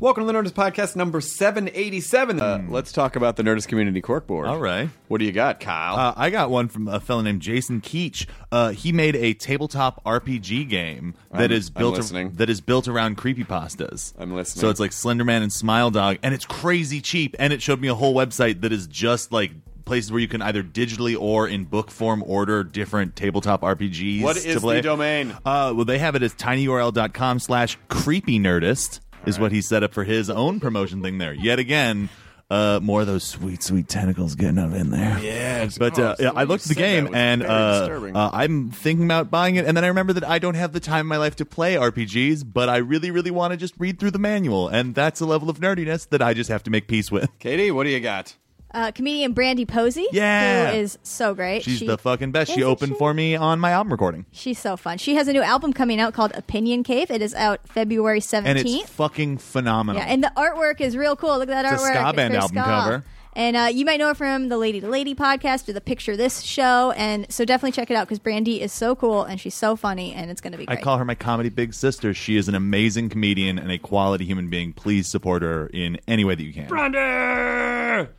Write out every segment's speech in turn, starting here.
Welcome to the Nerdist Podcast number 787. Uh, let's talk about the Nerdist Community Corkboard. All right. What do you got, Kyle? Uh, I got one from a fellow named Jason Keach. Uh, he made a tabletop RPG game that I'm- is built listening. that is built around creepypastas. I'm listening. So it's like Slenderman and Smile Dog, and it's crazy cheap. And it showed me a whole website that is just like places where you can either digitally or in book form order different tabletop RPGs. What is the domain? Uh, well, they have it as tinyurl.com slash creepy nerdist is what he set up for his own promotion thing there. Yet again, uh, more of those sweet, sweet tentacles getting up in there. Yeah, but oh, uh, yeah, I looked at the game and uh, uh, I'm thinking about buying it. And then I remember that I don't have the time in my life to play RPGs, but I really, really want to just read through the manual, and that's a level of nerdiness that I just have to make peace with. Katie, what do you got? Uh, comedian Brandie Posey, Yeah. who is so great. She's She- the fucking best. She Isn't opened she? for me on my album recording, She's so fun. She has a new album coming out called Opinion Cave. It is out February and seventeenth. it's fucking phenomenal. Yeah, and the artwork is real cool. Look at that It's a artwork. ska band very album ska. cover. And uh, you might know her from the Lady to Lady podcast or the Picture This show. And so definitely check it out because Brandie is so cool and she's so funny and it's going to be I great. call her my comedy big sister. She is an amazing comedian and a quality human being. Please support her in any way that you can. Brandie!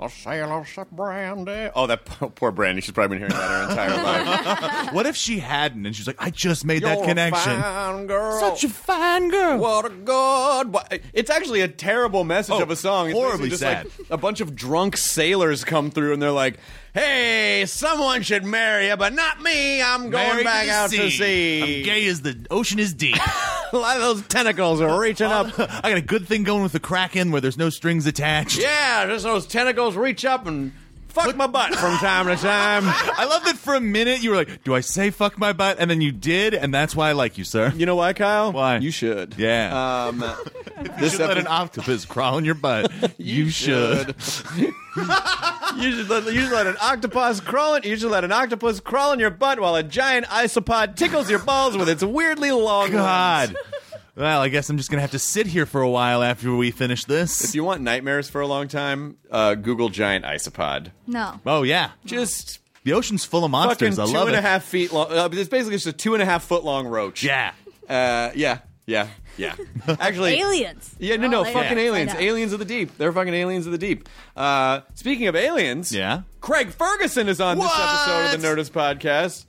A sailor ship Brandy. Oh, that poor, poor Brandy. She's probably been hearing that her entire life. What if she hadn't and she's like, I just made You're that a connection. fine girl. Such a fine girl. What a good. It's actually a terrible message Oh, of a song. It's horribly just sad. like a bunch of drunk sailors come through and they're like, "Hey, someone should marry you, but not me. I'm going Married back the out to sea. I'm gay as the ocean is deep. a lot of those tentacles are reaching up. I got a good thing going with the Kraken where there's no strings attached. Yeah, just those tentacles reach up and fuck my butt from time to time. I love that for a minute you were like, do I say fuck my butt? And then you did, and that's why I like you, sir. You know why, Kyle? Why? You should. Yeah. Um, you this should let an octopus crawl in your butt. you, should. you should let, you should let an octopus crawl in, you should let an octopus crawl in your butt while a giant isopod tickles your balls with its weirdly long God. legs. Well, I guess I'm just gonna have to sit here for a while after we finish this. If you want nightmares for a long time, uh, Google giant isopod. no. oh yeah, Just the ocean's full of monsters. fucking I two love and a it. half feet long. Uh, it's basically just a two and a half foot long roach. Yeah. Uh, yeah. Yeah. Yeah. Actually, Aliens. Yeah, no, Oh, no, they- fucking I aliens. know. Aliens of the deep. They're fucking aliens of the deep. Uh, speaking of aliens, Yeah? Craig Ferguson is on this episode of the Nerdist Podcast.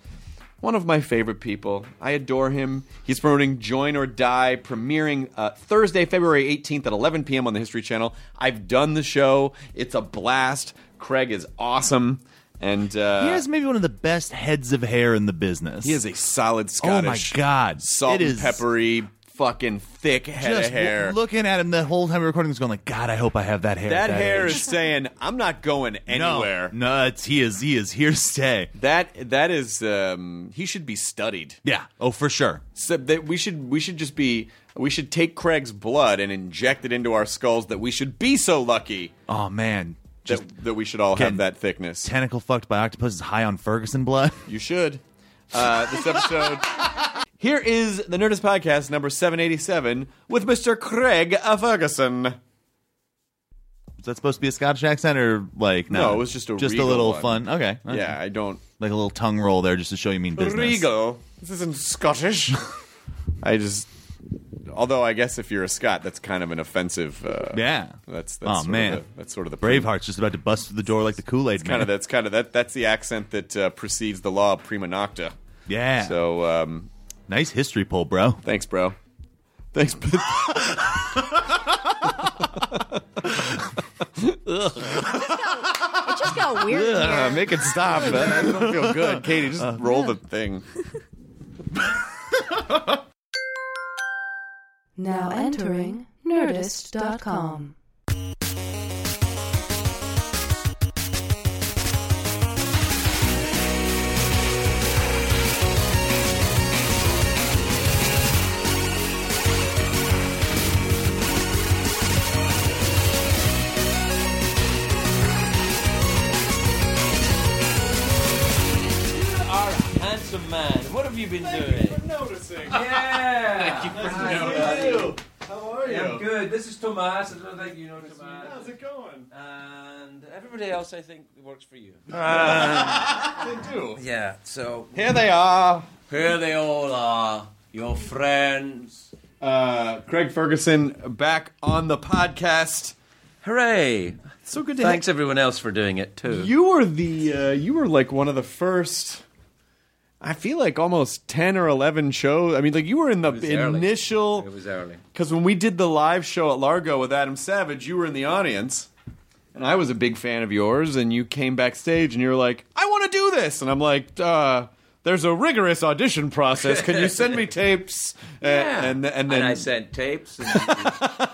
One of my favorite people. I adore him. He's promoting Join or Die, premiering uh, Thursday, February 18th at 11 p.m. on the History Channel. I've done the show. It's a blast. Craig is awesome. And uh, He has maybe one of the best heads of hair in the business. he has a solid Scottish. Oh my God. salt It and is peppery, fucking thick head just of hair. w- looking at him the whole time we were recording, was going like, God, I hope I have that hair. that at hair age." is saying, "I'm not going no, anywhere." No, it's, he is. He is here to stay. That that is um, he should be studied. Yeah. Oh, for sure. So that we should we should just be we should take Craig's blood and inject it into our skulls that we should be so lucky Oh man, just that, that we should all have that thickness. tentacle fucked by octopus is high on Ferguson blood. You should. Uh, this episode. Here is the Nerdist Podcast number 787 with Mr. Craig Ferguson. Is that supposed to be a Scottish accent or like no? No, it was just a just a regal little one. fun. Okay, okay. Yeah, I don't. like a little tongue roll there just to show you mean business. Regal. This isn't Scottish. I just. Although I guess if you're a Scot, that's kind of an offensive. Uh, Yeah. That's, that's Oh, sort of man. the- that's sort of the Braveheart's just about to bust through the door like the Kool Aid man. Kind of that's kind of that. That's the accent that uh, precedes the law of prima nocte. yeah. So um, nice history poll, bro. thanks, bro. Thanks. It just got weird in Uh, here. make it stop. man. I don't feel good. Katie, just roll the thing. Now entering Nerdist.com. handsome man. What have you been doing? You for Noticing. Yeah. Thank you for noticing. How are I'm good. This is Tomas. I don't think you know Tomas. How's it going? And everybody else, I think, works for you. They do. Yeah. So Here they are. here they all are, your friends. Uh, Craig Ferguson back on the podcast. Hooray! So good to Thanks everyone else for doing it too. You were the uh, you were like one of the first. I feel like almost ten or eleven shows. I mean, like you were in the was early. initial. it was early. Because when we did the live show at Largo with Adam Savage, you were in the audience, and I was a big fan of yours. And you came backstage, and you were like, "I want to do this," and I'm like, uh, "There's a rigorous audition process. Can you send me tapes?" Uh, Yeah. and and then I sent tapes, and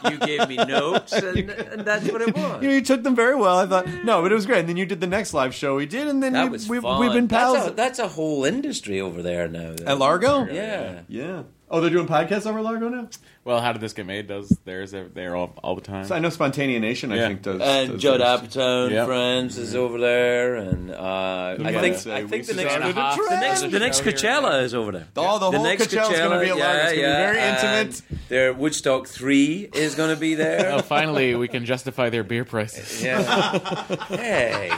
you, you gave me notes, and, and that's what it was. you, know, you took them very well. I thought no, but it was great. And then you did the next live show we did, and then That you- was we, fun. we've been pals That's a, that's a whole industry over there now. at Largo. Yeah. yeah. Oh, they're doing podcasts over Largo now. Well, how did this get made? Does theirs there all, all the time? So I know Spontaneanation. I think does. And does Judd theirs. Apatow, Yep. friends, is over there, and uh, I think Say, I think the next started a the next the next Coachella is over there. Oh, the whole next Coachella's gonna be at Largo. It's gonna be very and intimate. Their Woodstock Three is going to be there. Oh, finally, we can justify their beer prices. Yeah. hey.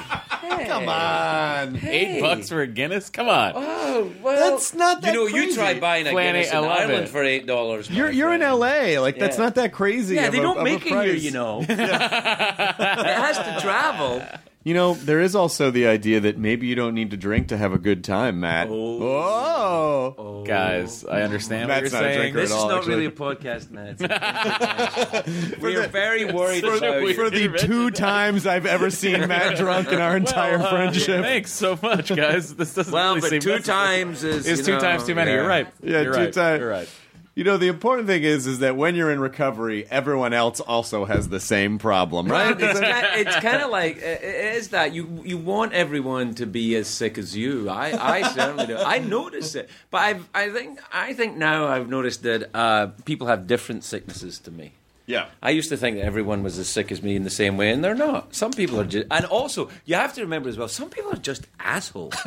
Hey. Come on. Eight bucks for a Guinness? Come on. Oh well, That's not that You know, crazy. you try buying a Flanny, Guinness in Ireland it. for eight dollars. You're you're in L.A. Like that's Yeah. not that crazy. Yeah, of they a- don't of make it here, you know. it has to travel. You know, there is also the idea that maybe you don't need to drink to have a good time, Matt. Oh. Guys, I understand Matt's what not a you're saying. drinker This at is all, not actually. really a podcast, man. It's a- we are very worried For, about for the two times I've ever seen Matt drunk in our entire Well, uh, friendship. Thanks so much, guys. This doesn't Well, really but seem two necessary. times is It's you two know, times too many. yeah. You're right. Yeah, You're two right. times. You're right. You know, the important thing is, is that when you're in recovery, everyone else also has the same problem, right? It's kind, it's kind of like it is that you you want everyone to be as sick as you. I, I certainly do. I notice it, but I've, I think I think now I've noticed that uh, people have different sicknesses to me. Yeah. I used to think that everyone was as sick as me in the same way, and they're not. Some people are just, and also you have to remember as well. Some people are just assholes.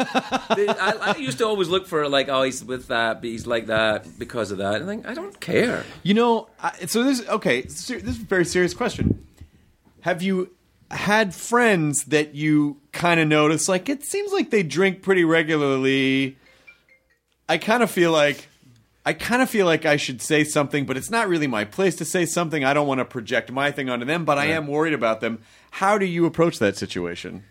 They- I, I used to always look for like, oh, he's with that, but he's like that because of that. And I think I don't care. You know, I, so this okay. This is a very serious question. Have you had friends that you kind of notice? Like, it seems like they drink pretty regularly. I kind of feel like. I kind of feel like I should say something, but it's not really my place to say something. I don't want to project my thing onto them, but I am worried about them. How do you approach that situation?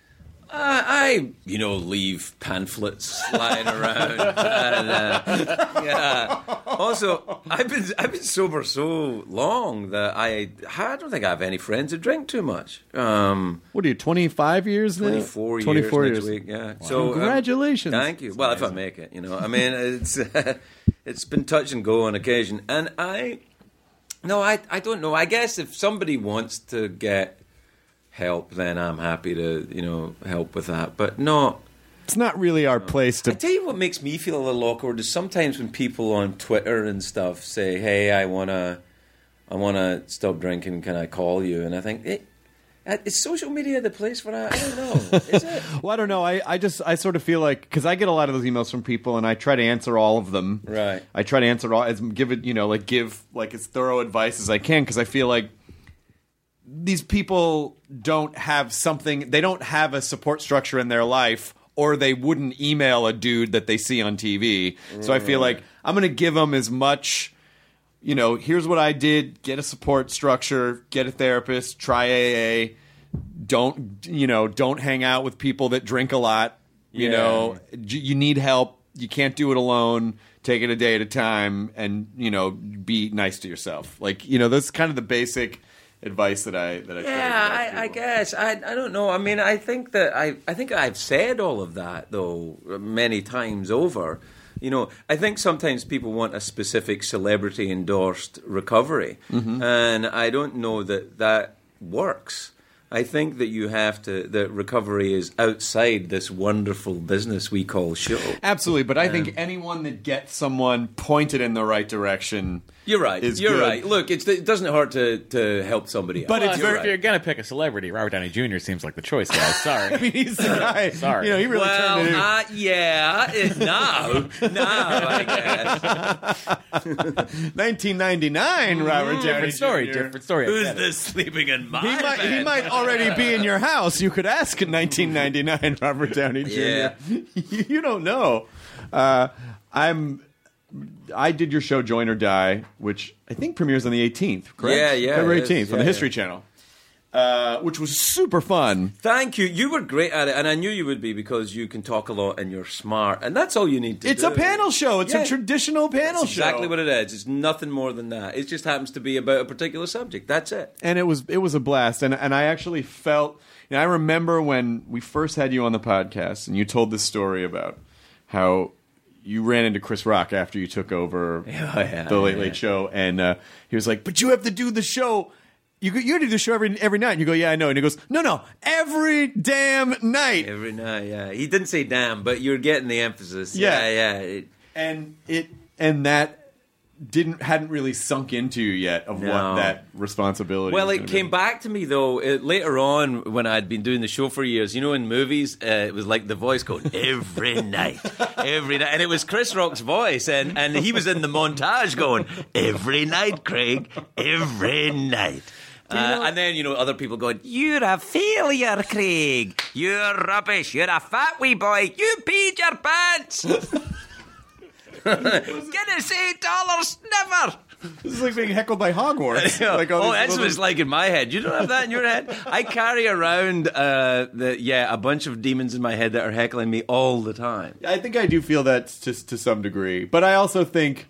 Uh, I, you know, leave pamphlets lying around. and, uh, yeah. Also, I've been I've been sober so long that I I don't think I have any friends who drink too much. Um, What are you, 25 years now? Twenty four years 24 next years. week. Yeah. So um, Congratulations. thank you. Well, if I make it, you know, I mean, it's it's been touch and go on occasion, and I no, I I don't know. I guess if somebody wants to get help, then I'm happy to you know help with that, but not. It's not really our place to. I tell you what makes me feel a little awkward is sometimes when people on Twitter and stuff say, "Hey, I wanna, I wanna stop drinking. Can I call you?" And I think, it, is social media the place for that? I don't know. Is it? Well, I don't know. I, I just I sort of feel like because I get a lot of those emails from people, and I try to answer all of them. Right. I try to answer all as give it you know like give like as thorough advice as I can because I feel like these people don't have something they don't have a support structure in their life or they wouldn't email a dude that they see on TV. So I feel mm. like I'm going to give them as much you know, here's what I did: get a support structure, get a therapist, try AA. Don't you know? Don't hang out with people that drink a lot. You Yeah. know, you need help. You can't do it alone. Take it a day at a time, and you know, be nice to yourself. Like you know, that's kind of the basic advice that I that I. Yeah, I, I guess I I don't know. I mean, I think that I I think I've said all of that though many times over. You know, I think sometimes people want a specific celebrity endorsed recovery, Mm-hmm. and I don't know that that works. I think that you have to that recovery is outside this wonderful business we call show. Absolutely, but I think anyone that gets someone pointed in the right direction. You're right. is You're good. right. Look, it's, it doesn't hurt to, to help somebody. But out. it's Well, very- if you're gonna pick a celebrity, Robert Downey Jr. seems like the choice, guy. Sorry. I mean, he's the guy. Sorry. You know, he really well, turned it. uh, yeah, it, no, no, I guess. 1999, Robert Downey different story. Jr. Different story. Who's this sleeping in my He might, he might already be in your house. You could ask in 1999, Robert Downey Jr. Yeah. you, you don't know. Uh, I'm. I did your show Join or Die, which I think premieres on the 18th. Correct? Yeah, yeah, February 18th is. on the Yeah, History Channel, uh, which was super fun. Thank you. You were great at it, and I knew you would be because you can talk a lot and you're smart, and that's all you need to do. It's do. a panel show. It's Yeah. a traditional panel That's show. exactly what it is. It's nothing more than that. It just happens to be about a particular subject. That's it. and it was it was a blast and and I actually felt you know, I remember when we first had you on the podcast and you told this story about how you ran into Chris Rock after you took over yeah, the Late yeah. Late Show and uh, he was like but you have to do the show you go, you do the show every every night and you go yeah I know and he goes no no every damn night Every night, yeah. He didn't say damn, but you're getting the emphasis. Yeah. Yeah, yeah. It- and it and that didn't hadn't really sunk into you yet of No. what that responsibility Well, it came be. back to me though it, later on when I'd been doing the show for years. You know, in movies, uh, it was like the voice going every night, every night, and it was Chris Rock's voice, and and he was in the montage going every night, Craig, every night. Uh, and then you know other people going, "You're a failure, Craig. You're rubbish. You're a fat wee boy. You peed your pants. Get us eight dollars, never." this is like being heckled by Hogwarts like all oh, that's little- what it's like in my head. You don't have that in your head. I carry around uh, the yeah a bunch of demons in my head that are heckling me all the time. I think I do feel that to to some degree, but I also think,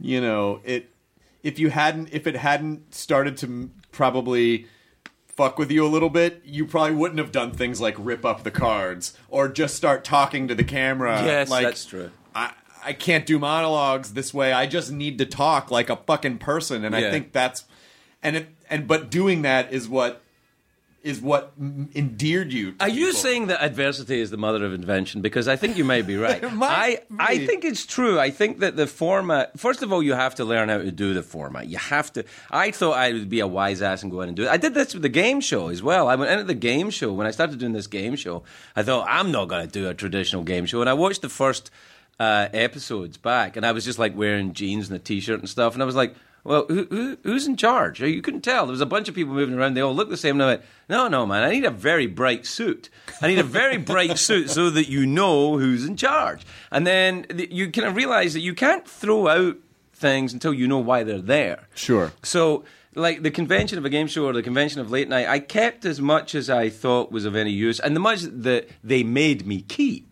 you know, it if you hadn't if it hadn't started to probably fuck with you a little bit, you probably wouldn't have done things like rip up the cards or just start talking to the camera. Yes, like, that's true. I can't do monologues this way. I just need to talk like a fucking person, and I think that's and it and but doing that is what is what endeared you. To Are you saying that adversity is the mother of invention? Because I think you may be right. I I think it's true. I think that the format. First of all, you have to learn how to do the format. You have to. I thought I would be a wise ass and go in and do it. I did this with the game show as well. I went into the game show when I started doing this game show. I thought I'm not going to do a traditional game show, and I watched the first uh, episodes back, and I was just like wearing jeans and a t-shirt and stuff, and I was like. Well, who, who, who's in charge? You couldn't tell. There was a bunch of people moving around. They all looked the same. And I went, no, no, man. I need a very bright suit. I need a very bright suit so that you know who's in charge. And then th- you kind of realize that you can't throw out things until you know why they're there. Sure. So, like the convention of a game show or the convention of late night, I kept as much as I thought was of any use, and the much that they made me keep.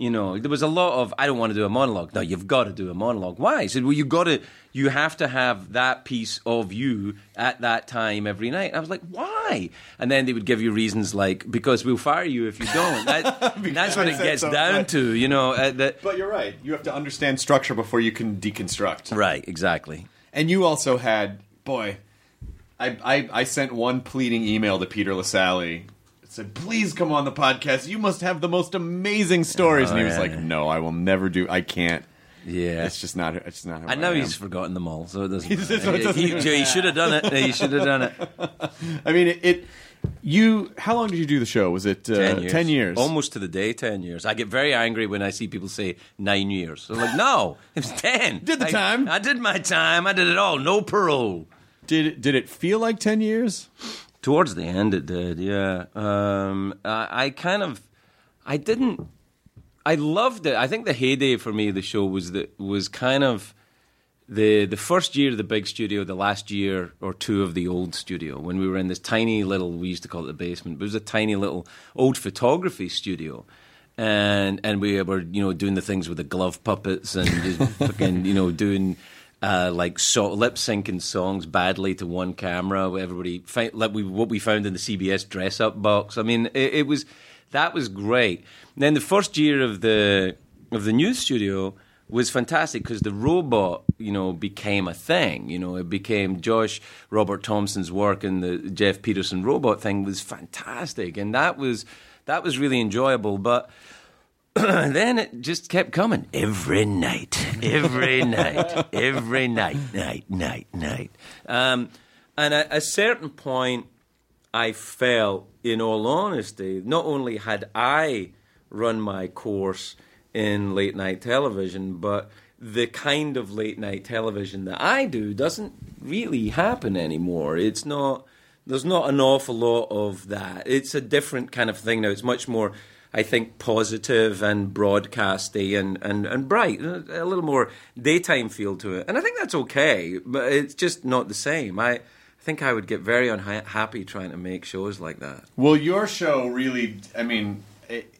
You know, there was a lot of I don't want to do a monologue. No, you've got to do a monologue. Why? I said, well, you got to, you have to have that piece of you at that time every night. And I was like, why? And then they would give you reasons like because we'll fire you if you don't. That, that's what it gets so, down but- to. You know, uh, that But you're right. You have to understand structure before you can deconstruct. right, exactly. And you also had, boy, I, I, I sent one pleading email to Peter Lassally. Said, please come on the podcast. You must have the most amazing stories. and he was yeah, like, yeah. no, I will never do. I can't. Yeah, It's just not. It's just not. I know am. he's forgotten them all, so it doesn't. Matter. so it doesn't he, even he should have done it. He should have done it. I mean, it, it. You. How long did you do the show? Was it uh, Ten years. Ten years. Almost to the day, ten years. I get very angry when I see people say nine years. I'm like, no, it was ten. Did the I- time. I did my time. I did it all. No parole. Did it, Did it feel like ten years? Towards the end, it did. Yeah. Um, I, I kind of, I didn't. I loved it. I think the heyday for me, of the show was that was kind of the the first year of the big studio, the last year or two of the old studio, when we were in this tiny little, we used to call it the basement, but it was a tiny little old photography studio. And and we were you know doing the things with the glove puppets and just fucking you know doing uh, like so, lip syncing songs badly to one camera. Everybody like we what we found in the CBS dress up box. I mean, it, it was that was great. And then the first year of the of the new studio was fantastic because the robot, you know, became a thing. You know, it became Josh Robert Thompson's work and the Geoff Peterson robot thing was fantastic, and that was that was really enjoyable. But then it just kept coming every night, every night, every night, night, night, night. Um, and at a certain point, I felt, in all honesty, not only had I run my course in late night television, but the kind of late night television that I do doesn't really happen anymore. It's not. There's not an awful lot of that. It's a different kind of thing now. It's much more, I think, positive and broadcasty and, and, and bright. A little more daytime feel to it. And I think that's okay, but it's just not the same. I, think I would get very unhappy trying to make shows like that. Well, your show really, I mean, it,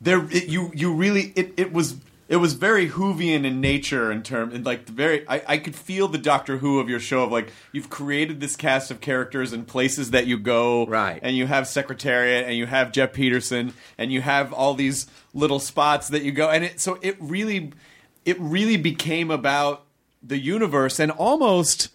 there it, you you really it, it was it was very Whovian in nature in term and like the very I, I could feel the Doctor Who of your show of like you've created this cast of characters and places that you go Right. and you have Secretariat and you have Geoff Peterson and you have all these little spots that you go and it so it really it really became about the universe and almost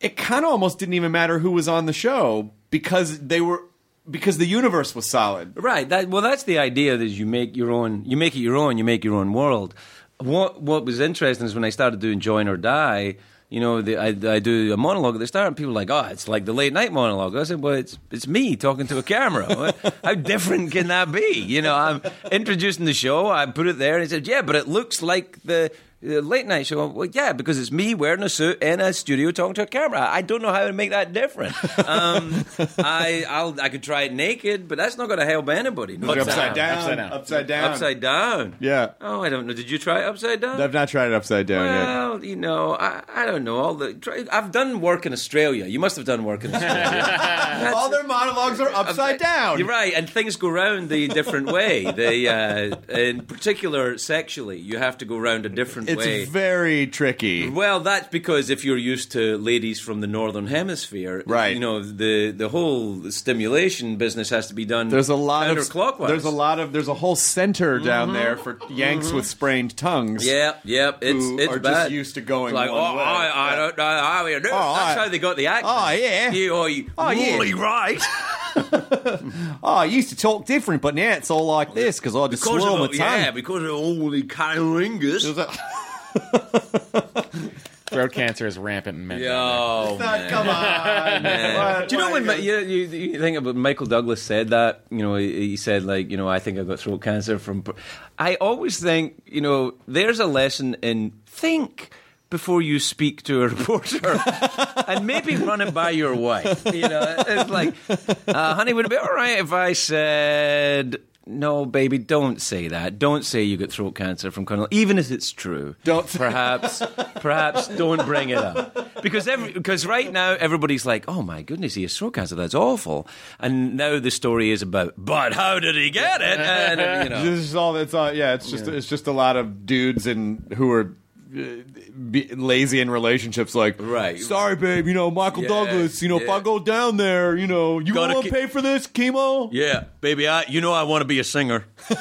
it kind of almost didn't even matter who was on the show because they were because the universe was solid. Right. That, well, that's the idea that you make your own. You make it your own. You make your own world. What What was interesting is when I started doing Join or Die. You know, the, I, I do a monologue at the start, and people are like, "Oh, it's like the late night monologue." I said, "Well, it's it's me talking to a camera. How different can that be?" You know, I'm introducing the show. I put it there, and he said, "Yeah, but it looks like the." The late night show. Well, yeah, because it's me wearing a suit in a studio talking to a camera. I don't know how to make that different. Um, I I'll, I could try it naked, but that's not going to help anybody. No, upside down, Upside down. upside down, Upside down. Yeah, Oh, I don't know. Did you try it upside down? I've not tried it upside down yet. well, you know, I, I don't know. All the try, I've done work in Australia. You must have done work in Australia. All their monologues are upside down. You're right, and things go round the different way. They, uh, in particular, sexually, you have to go round a different It's way. very tricky. Well, that's because if you're used to ladies from the northern hemisphere, Right. You know the the whole stimulation business has to be done. There's a lot of counterclockwise. there's a lot of there's a whole center down mm-hmm. there for Yanks with mm-hmm. sprained tongues. Yeah, yeah, it's who it's are bad. just used to going It's like, oh, way. I, I don't know how you do. Oh, That's I- how they got the accent. Oh, yeah. you, oh, you, Oh, yeah. right. Oh, I used to talk different, but now it's all like this because I just Because swirl my of, yeah, because of all the cunnilingus. Throat cancer is rampant in men. Yo, man. Come on, Man. Do you know when Ma- you, you, you think about Michael Douglas said that? You know, he, he said like, you know, I think I got throat cancer from. pr- I always think, you know, there's a lesson in think before you speak to a reporter, and maybe run it by your wife. You know, it's like, uh, honey, would it be all right if I said? No, baby, don't say that. Don't say you get throat cancer from Colonel, even if it's true. Don't- Perhaps, perhaps don't bring it up because every, because right now everybody's like, oh my goodness, he has throat cancer. That's awful. And now the story is about, but how did he get it? And you know, This is all. It's all. Yeah, it's just. It's just a lot of dudes and who are. Be lazy in relationships, like Right. Sorry, babe. You know Michael Yeah, Douglas. You know if. I go down there, you know you want to pay for this chemo. yeah, baby, I you know I want to be a singer.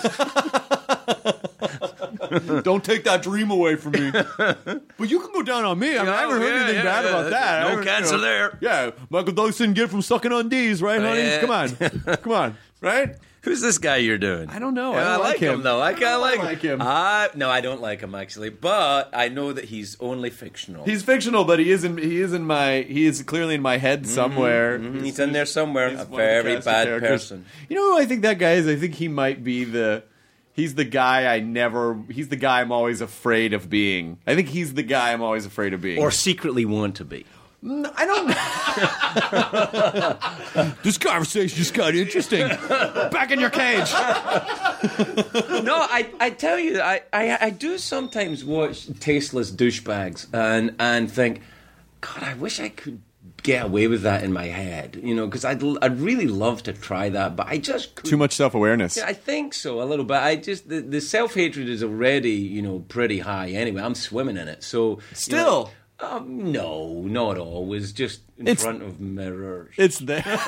Don't take that dream away from me. but you can go down on me. I, mean, I haven't heard Yeah, anything yeah, bad yeah. about that. No I haven't- cancer there. Yeah, Michael Douglas didn't get it from sucking on D's, right, honey? Yeah. Come on, come on, right? Who's this guy you're doing? I don't know. I I, don't like like him. him. though. I I kind of like, like him. I, no, I don't like him actually, but I know that he's only fictional. He's fictional, but he is in he is in my he is clearly in my head somewhere. Mhm, He's in there somewhere. A one of the very bad characters. person. You know who I think that guy is? I think he might be the he's the guy I never he's the guy I'm always afraid of being. I think he's the guy I'm always afraid of being. Or secretly want to be. No, I don't. this conversation just got interesting. Back in your cage. no, I, I tell you, I, I, I do sometimes watch tasteless douchebags and and think, God, I wish I could get away with that in my head, you know, because I'd l- I'd really love to try that, but I just couldn't. Too much self awareness. Yeah, I think so a little bit. I just the, the self hatred is already you know pretty high anyway. I'm swimming in it, so you Still. know, um, no, not always. Just in It's- front of mirrors. It's there. well,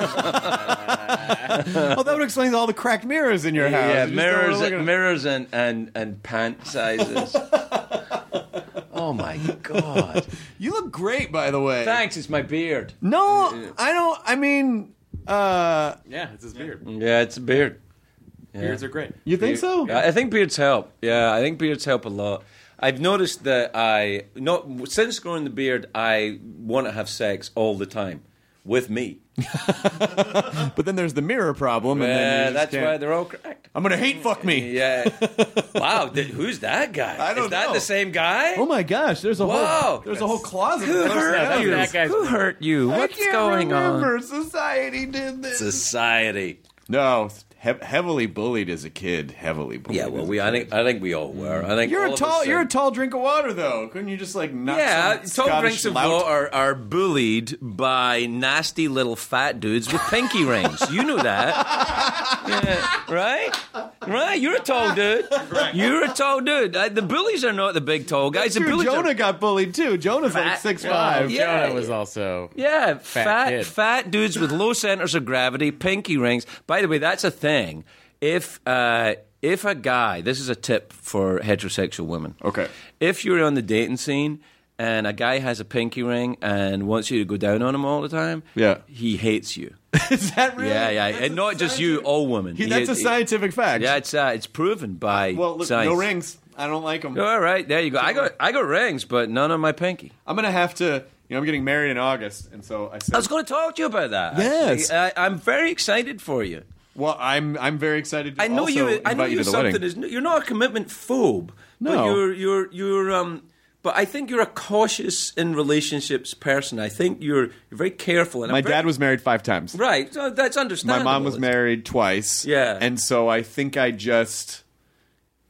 that would explain all the cracked mirrors in your house. Yeah, You just don't mirrors, wanna look at- mirrors, and, and and pant sizes. oh my god! You look great, by the way. Thanks, it's my beard. No, I don't. I mean, uh, Yeah, it's his beard. Yeah, it's a beard. Beards are great. you think so? Yeah, I think beards help. Yeah, I think beards help a lot. I've noticed that I not since growing the beard, I want to have sex all the time with me. But then there's the mirror problem, and then Yeah, just that's can't- why they're all cracked. I'm gonna hate fuck me. Yeah. wow. th- who's that guy? I don't Is that know. the same guy? Oh my gosh, there's a Wow. whole there's a whole closet. Who hurt you? That guy's- Who hurt you? I What's can't going remember. on? Society did this. Society. No, he- heavily bullied as a kid. Heavily bullied. Yeah, well, as a we. I kid. think. I think we all were. I think You're a of tall. us You're a tall drink of water, though. Couldn't you just like not? Yeah, tall Scottish drinks of lout? water are, are bullied by nasty little fat dudes with pinky rings. You know that, yeah, right? Right? You're a tall dude. You're a tall dude. Uh, the bullies are not the big tall guys. The True, bullies Jonah are, got bullied too. Jonah's like Fat. six Oh, five. Yeah. Jonah was also. yeah, fat kid. fat dudes with low centers of gravity, pinky rings. By the way, that's a thing. If uh, if a guy, this is a tip for heterosexual women. Okay. if you're on the dating scene and a guy has a pinky ring and wants you to go down on him all the time, Yeah. he hates you. Is that really? Yeah, yeah, That's and a not just you, all women. He, He- that's a he- scientific fact. Yeah, it's uh, it's proven by well, look, science. no rings. I don't like them. All right, there you go. I got I got rings, but none on my pinky. I'm gonna have to. You know, I'm getting married in August, and so I said. I was going to talk to you about that. Yes. actually. I, I'm very excited for you. Well, I'm I'm very excited. To I know also you. I know you you're something. Is, you're not a commitment phobe. But No. you're you're you're um. But I think you're a cautious in relationships person. I think you're you're very careful. And My very- dad was married five times. right. So that's understandable. My mom was married twice. Yeah. And so I think I just.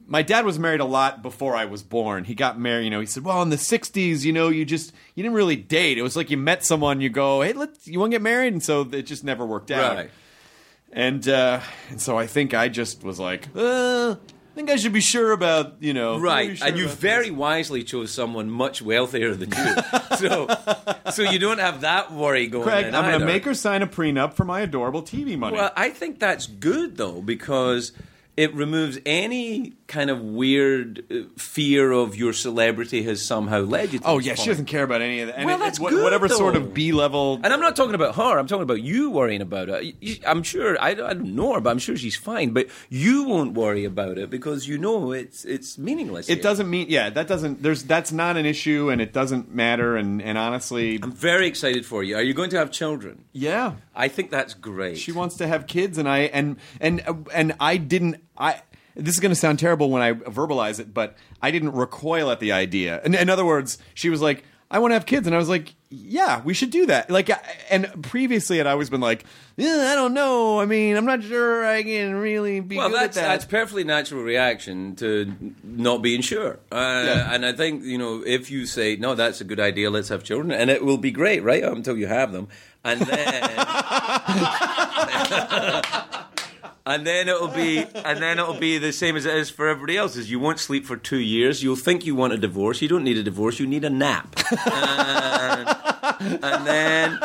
My dad was married a lot before I was born. He got married, you know, he said, well, in the 60s, you know, you just, you didn't really date. It was like you met someone, you go, hey, let's, you want to get married? And so it just never worked out. Right. And, uh, and so I think I just was like, uh, I think I should be sure about, you know. Right, sure and you very this. wisely chose someone much wealthier than you, so so you don't have that worry going. Craig, I'm going to make her sign a prenup for my adorable TV money. Well, I think that's good though because it removes any kind of weird uh, fear of your celebrity has somehow led you. to oh, yeah, she doesn't care about any of that. And Well, it- that's wha- good, Whatever sort of B level. And I'm not talking about her. I'm talking about you worrying about it. I'm sure. I, I don't know her, but I'm sure she's fine. But you won't worry about it because you know it's it's meaningless. It here. doesn't mean yeah. That doesn't. There's that's not an issue, and it doesn't matter. And and honestly, I'm very excited for you. Are you going to have children? yeah, I think that's great. she wants to have kids, and I and and and I didn't. I this is going to sound terrible when I verbalize it, but I didn't recoil at the idea. In, in other words, she was like, "I want to have kids," and I was like, "Yeah, we should do that." Like, I- and previously, I'd always been like, yeah, "I don't know. I mean, I'm not sure I can really be well, good that's at that." that's perfectly natural reaction to not being sure. Uh, Yeah. And I think you know if you say no, that's a good idea. Let's have children, and it will be great, right up until you have them, and then. And then it'll be, and then it'll be the same as it is for everybody else. Is you won't sleep for two years. You'll think you want a divorce. You don't need a divorce. You need a nap. and, and then,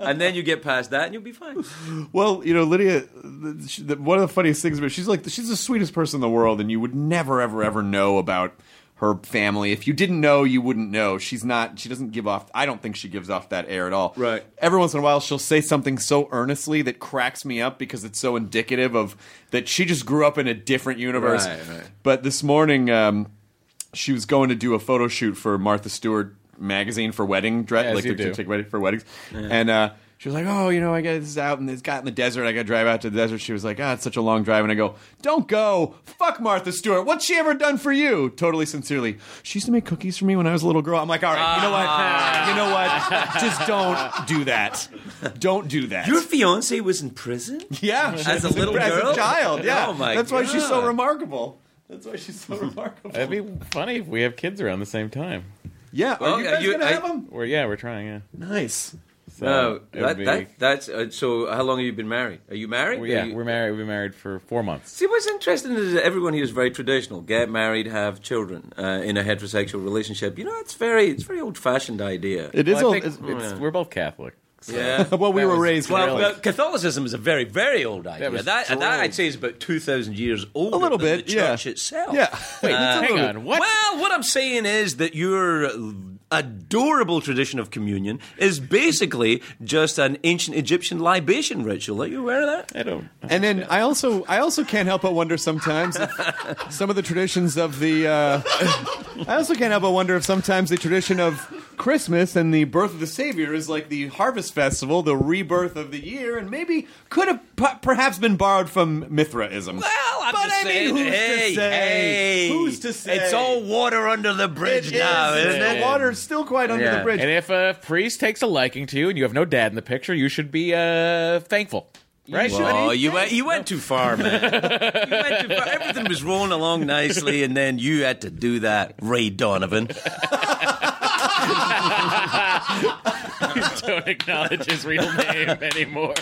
and then you get past that, and you'll be fine. Well, you know, Lydia, one of the funniest things about she's like she's the sweetest person in the world, and you would never, ever, ever know about her family. If you didn't know, you wouldn't know. She's not. She doesn't give off. I don't think she gives off that air at all. Right. Every once in a while, she'll say something so earnestly that cracks me up because it's so indicative of that she just grew up in a different universe. Right, right. But this morning, um, she was going to do a photo shoot for Martha Stewart magazine for wedding dress, As like to, to take wedding for weddings, and uh, she was like, "Oh, you know, I got this out and it's got in the desert. I got to drive out to the desert." She was like, "Ah, it's such a long drive." And I go, "Don't go. Fuck Martha Stewart. What's she ever done for you?" Totally sincerely. She used to make cookies for me when I was a little girl. I'm like, "All right, you know what? you know what? Just don't do that. Don't do that." Your fiance was in prison? yeah, As a little as girl? a child. Yeah, Oh, my That's why she's so remarkable. That's why she's so remarkable. It'd be funny if we have kids around the same time. Yeah, Well, are you yeah, guys you- gonna I- have them? We're yeah, we're trying. Yeah. Nice. So Oh, it would that, be- that, that's uh, so. How long have you been married? Are you married? well, yeah, you- we're married. We've been married for four months. See, what's interesting is that everyone here is very traditional. Get married, have children uh, in a heterosexual relationship. You know, it's very, it's very old-fashioned idea. It is. Well, old, think it's- it's, we're both Catholic. so- yeah. well, we That were was raised Well, well, Catholicism is a very, very old idea. was That, that. I'd say is about two thousand years old. A little than bit, the yeah. church itself. Yeah. Wait, Uh, hang on. What? Well, what I'm saying is that your adorable tradition of communion is basically just an ancient Egyptian libation ritual. Are you aware of that? I don't. And then I also I also can't help but wonder sometimes if some of the traditions of the uh, I also can't help but wonder if sometimes the tradition of Christmas and the birth of the Savior is like the harvest festival, the rebirth of the year, and maybe could have p- perhaps been borrowed from Mithraism. Well, I'm But just I mean, saying. who's to say? hey, Who's to say? It's all water under the bridge It now, is. isn't The it? water's still quite under Yeah. the bridge. And if a priest takes a liking to you and you have no dad in the picture, you should be uh, thankful, right? Oh, you went, you went too far, man. you went too far. Everything was rolling along nicely, and then you had to do that, Ray Donovan. don't acknowledge his real name anymore.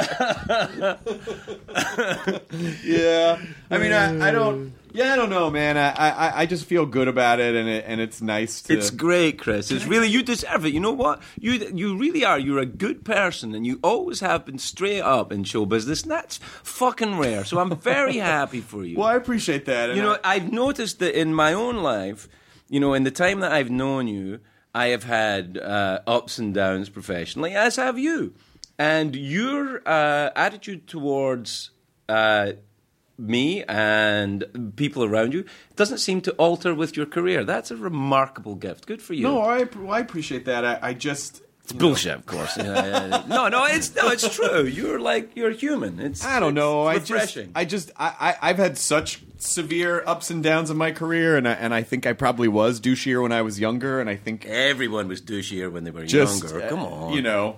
Yeah, I mean, I, I don't. Yeah, I don't know, man. I, I I just feel good about it, and it and it's nice to. It's great, Chris. It's really you deserve it. You know what? You you really are. You're a good person, and you always have been straight up in show business, and that's fucking rare. So I'm very happy for you. well, I appreciate that. You know, I- I've noticed that in my own life, you know, in the time that I've known you, I have had uh, ups and downs professionally, as have you. And your uh, attitude towards uh, me and people around you doesn't seem to alter with your career. That's a remarkable gift. Good for you. no, I, I appreciate that. I, I just. It's bullshit, of course. Yeah, yeah, yeah. no, no, it's no, it's true. You're like you're human. It's I don't know. I just. I just, I, I, I've had such severe ups and downs in my career, and I, and I think I probably was douchier when I was younger, and I think Everyone was douchier when they were just, younger. uh, Come on, you know,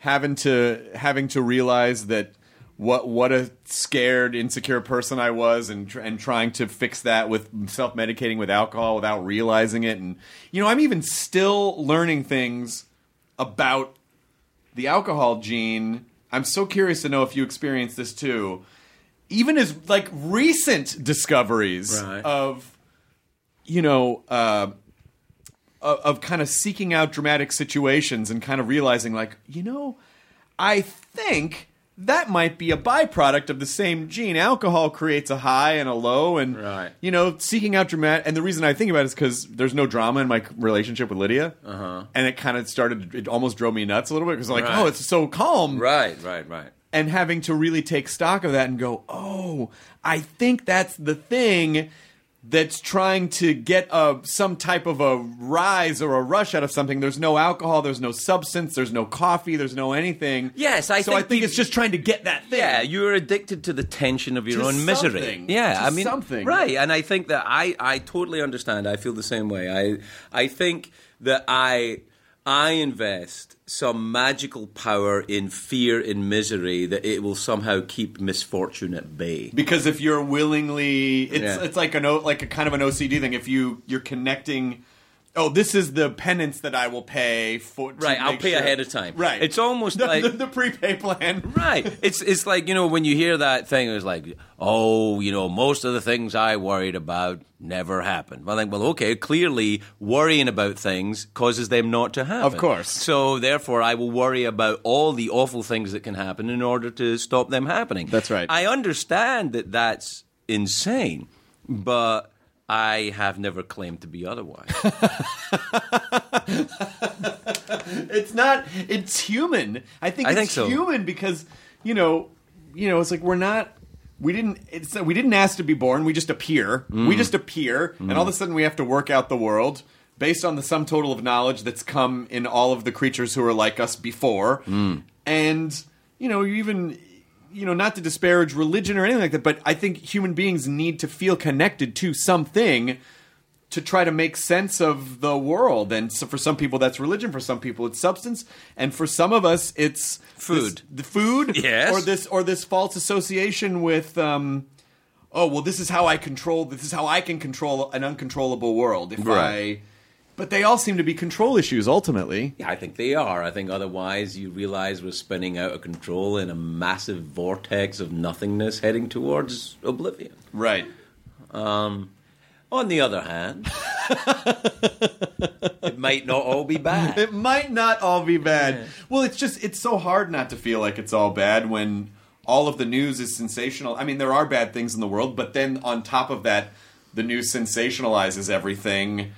having to having to realize that what what a scared, insecure person I was, and tr- and trying to fix that with self medicating with alcohol without realizing it, and you know, I'm even still learning things about the alcohol gene. I'm so curious to know if you experience this too. Even as like recent discoveries Right. of, you know, uh, of, of kind of seeking out dramatic situations and kind of realizing, like, you know, I think that might be a byproduct of the same gene. Alcohol creates a high and a low, and Right. you know, seeking out dramatic. And the reason I think about it is because there's no drama in my relationship with Lydia, uh-huh. and it kind of started. It almost drove me nuts a little bit because like, Right. oh, it's so calm, right, right, right. and having to really take stock of that and go, oh, I think that's the thing that's trying to get a some type of a rise or a rush out of something. There's no alcohol, there's no substance, there's no coffee, there's no anything. Yes, I so think I think it's just trying to get that thing. Yeah, you're addicted to the tension of your To own misery. Yeah, I mean something. Right, and I think that I I totally understand. I feel the same way. I I think that I I invest some magical power in fear and misery that it will somehow keep misfortune at bay. because if you're willingly, it's Yeah. it's like an O- like a kind of an OCD thing. If you you're connecting. Oh, this is the penance that I will pay for. Right, I'll pay sure- ahead of time. Right, It's almost the, like- the, the prepay plan. Right. It's it's like, you know, when you hear that thing, it's like, oh, you know, most of the things I worried about never happened. Well, I think, well, okay, clearly worrying about things causes them not to happen. Of course. So therefore, I will worry about all the awful things that can happen in order to stop them happening. That's right. I understand that that's insane, but I have never claimed to be otherwise. It's not. It's human. I think I it's think so. human because you know, you know, it's like we're not. We didn't. It's we didn't ask to be born. We just appear. Mm. We just appear, and all of a sudden we have to work out the world based on the sum total of knowledge that's come in all of the creatures who are like us before. Mm. and you know, you even you know, not to disparage religion or anything like that, but I think human beings need to feel connected to something to try to make sense of the world. And so for some people, that's religion. For some people, it's substance. And for some of us, it's Food. this- the food, Yes. or this or this false association with. Um, oh well, this is how I control. This is how I can control an uncontrollable world. If Right. I, but they all seem to be control issues ultimately. Yeah, I think they are. I think otherwise you realize we're spinning out of control in a massive vortex of nothingness heading towards oblivion. Right. Um, on the other hand, it might not all be bad. It might not all be bad. Well, it's just it's so hard not to feel like it's all bad when all of the news is sensational. I mean, there are bad things in the world, but then on top of that, the news sensationalizes everything.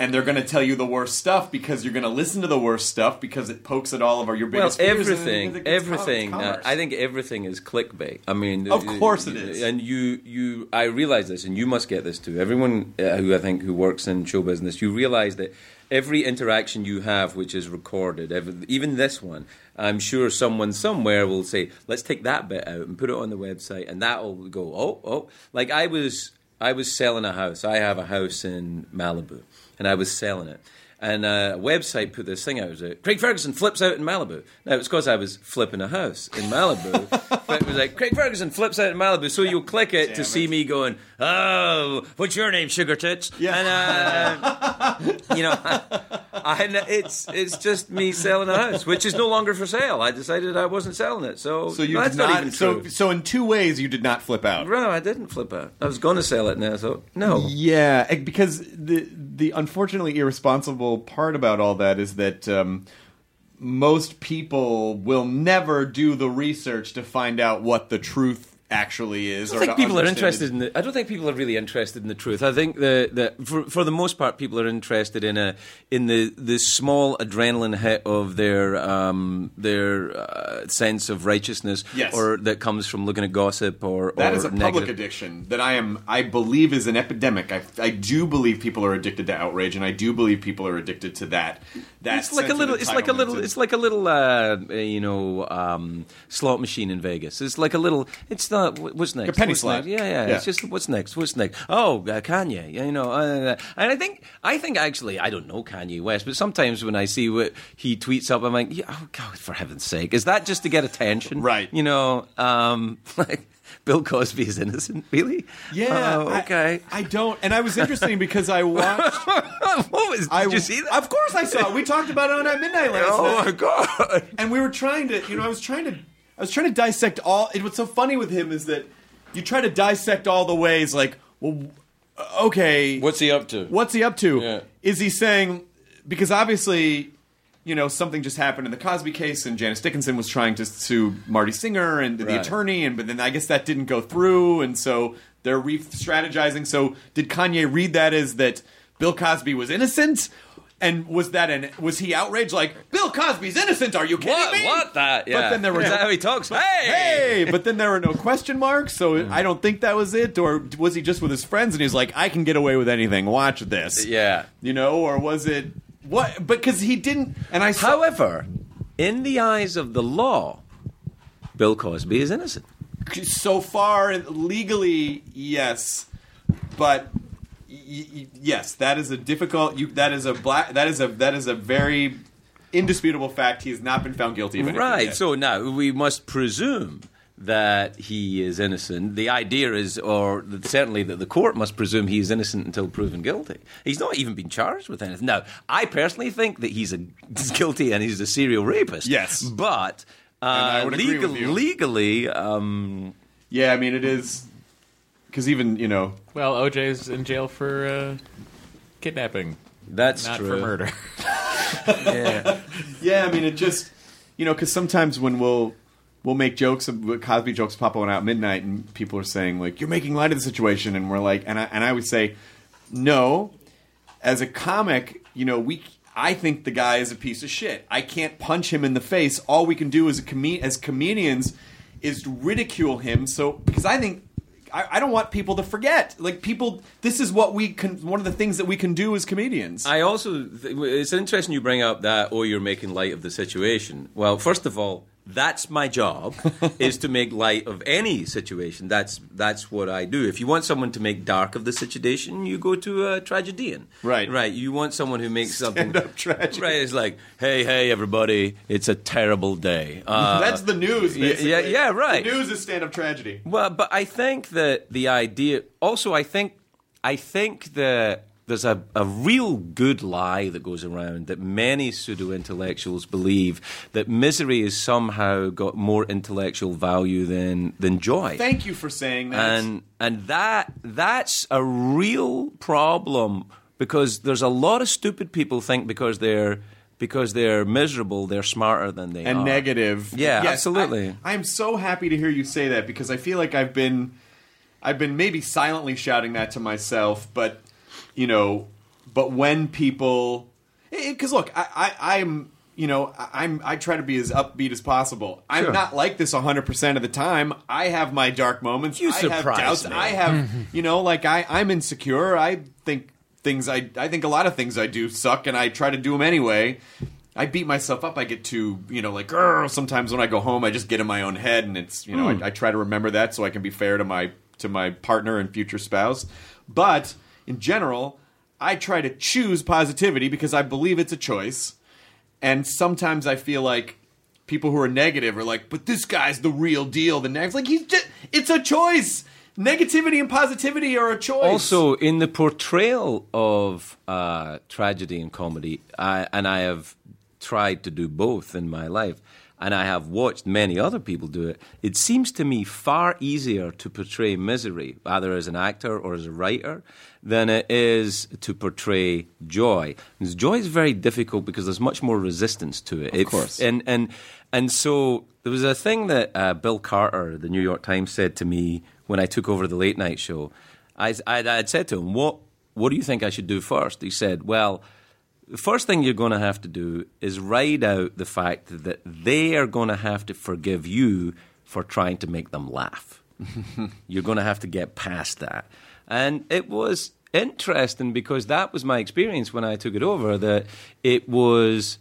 And they're going to tell you the worst stuff because you're going to listen to the worst stuff because it pokes at all of our your Well, biggest fears and everything, com- everything. Uh. I think everything is clickbait. I mean, Of uh, course it is. And you, you, I realize this, and you must get this too. Everyone uh, who I think who works in show business, you realize that every interaction you have, which is recorded, every, even this one, I'm sure someone somewhere will say, "Let's take that bit out and put it on the website," and that will go, "Oh, oh." Like I was, I was selling a house. I have a house in Malibu, and I was selling it. And a website put this thing out. It was like, Craig Ferguson flips out in Malibu. Now, it was because I was flipping a house in Malibu. but it was like, Craig Ferguson flips out in Malibu. So you'll click it to see me going, oh, what's your name, Sugar Tits? Yeah. And, uh, you know, I, it's, it's just me selling a house, which is no longer for sale. I decided I wasn't selling it. So, so you no, that's not, not. even so true. so in two ways you did not flip out. No, I didn't flip out. I was going to sell it now. So, no. Yeah, eh, because the the unfortunately irresponsible part about all that is that um, most people will never do the research to find out what the truth actually is. I don't think people are interested in the. I don't think people are really interested in the truth. I think that that for, for the most part, people are interested in a in the the small adrenaline hit of their um, their uh, sense of righteousness, Yes. or that comes from looking at gossip or That or is a public addiction that I am. I believe is an epidemic. I, I do believe people are addicted to outrage, and I do believe people are addicted to that. That It's like a little. It's like a little. It's like a little. Uh, you know, um, slot machine in Vegas. It's like a little. It's not. What's next? a penny What's slot. next? Yeah, yeah, Yeah. It's just what's next. What's next? Oh, uh, Kanye. Yeah, you know, uh, and I think. I think actually, I don't know Kanye West, but sometimes when I see what he tweets up, I'm like, yeah, oh God, for heaven's sake, is that just to get attention? Right. You know, um, like. Bill Cosby is innocent, really? Yeah. Oh, okay. I, don't, and I was interesting because I watched. what was? Did I, you see that? Of course, I saw it. We talked about it on at midnight last oh night. my god! and we were trying to you know i was trying to i was trying to dissect all it what's so funny with him is that you try to dissect all the ways like well okay What's he up to? what's he up to Yeah. is he saying because obviously you know something just happened in the cosby case and janice dickinson was trying to sue marty singer and the Right. attorney and but then i guess that didn't go through and so they're re-strategizing so did kanye read that as that bill cosby was innocent and was that an was he outraged like Bill Cosby's innocent? Are you kidding What? me? What that? Yeah. But then there were Is no- that how he talks. Hey, hey, but then there were no question marks, so mm. I don't think that was it. Or was he just with his friends and he's like, I can get away with anything. Watch this. Yeah. You know, or was it what? But Because he didn't. And I saw. However, in the eyes of the law, Bill Cosby is innocent. so far legally, yes, but. Yes, that is a difficult. You, that is a black. That is a that is a very indisputable fact. He has not been found guilty of anything Right. So now we must presume that he is innocent. The idea is, or certainly that the court must presume he is innocent until proven guilty. He's not even been charged with anything. Now, I personally think that he's, a, he's guilty and he's a serial rapist. Yes. But uh, would agree with legal, legally, um, yeah, I mean it is because even you know Well, OJ's in jail for uh, kidnapping, that's not true. for murder. Yeah. Yeah, I mean, it just you know because sometimes when we'll we'll make jokes, of- Cosby jokes pop on out at midnight, and people are saying like you're making light of the situation, and we're like, and I and I would say, no, as a comic, you know, we. I think the guy is a piece of shit. I can't punch him in the face. All we can do as a com- as comedians is ridicule him. So because I think I, I don't want people to forget. Like people, this is what we can. One of the things that we can do as comedians. I also, th- it's interesting you bring up that, oh, you're making light of the situation. Well, first of all, that's my job, is to make light of any situation. That's that's what I do. If you want someone to make dark of the situation, you go to a tragedian. Right. Right. You want someone who makes something. Stand-up tragedy. Right. It's like, hey, hey, everybody, it's a terrible day. Uh, That's the news. yeah, Basically. yeah, yeah, right. The news is stand-up tragedy. Well, but I think that the idea. Also, I think I think that there's a, a real good lie that goes around that many pseudo intellectuals believe that misery has somehow got more intellectual value than than joy. Thank you for saying that. and and that that's a real problem because there's a lot of stupid people think because they're because they're miserable they're smarter than they and are. And negative. Yeah, Yes, absolutely. I, am so happy to hear you say that because I feel like I've been, I've been maybe silently shouting that to myself, but you know, but when people, eh, eh, because look, I, I, I'm. You know, I'm. I try to be as upbeat as possible. I'm Sure. not like this 100 percent of the time. I have my dark moments. You I have doubts. me. I have, you know, like I, I'm insecure. I think things. I, I think a lot of things I do suck, and I try to do them anyway. I beat myself up. I get too, you know, like, sometimes when I go home, I just get in my own head, and it's, you know, I, hmm. I try to remember that so I can be fair to my to my partner and future spouse. But in general, I try to choose positivity because I believe it's a choice. And sometimes I feel like people who are negative are like, "But this guy's the real deal." The next, like, he's just, it's a choice. Negativity and positivity are a choice. Also, in the portrayal of uh, tragedy and comedy, I, and I have tried to do both in my life, and I have watched many other people do it, it seems to me far easier to portray misery, either as an actor or as a writer, than it is to portray joy. Because joy is very difficult because there's much more resistance to it. Of course. And, and, and so there was a thing that uh, Bill Carter, the New York Times, said to me when I took over the late night show. I, I, I had said to him, what, what do you think I should do first? He said, Well, the first thing you're going to have to do is ride out the fact that they are going to have to forgive you for trying to make them laugh. you're going to have to get past that. And it was interesting because that was my experience when I took it over, that it was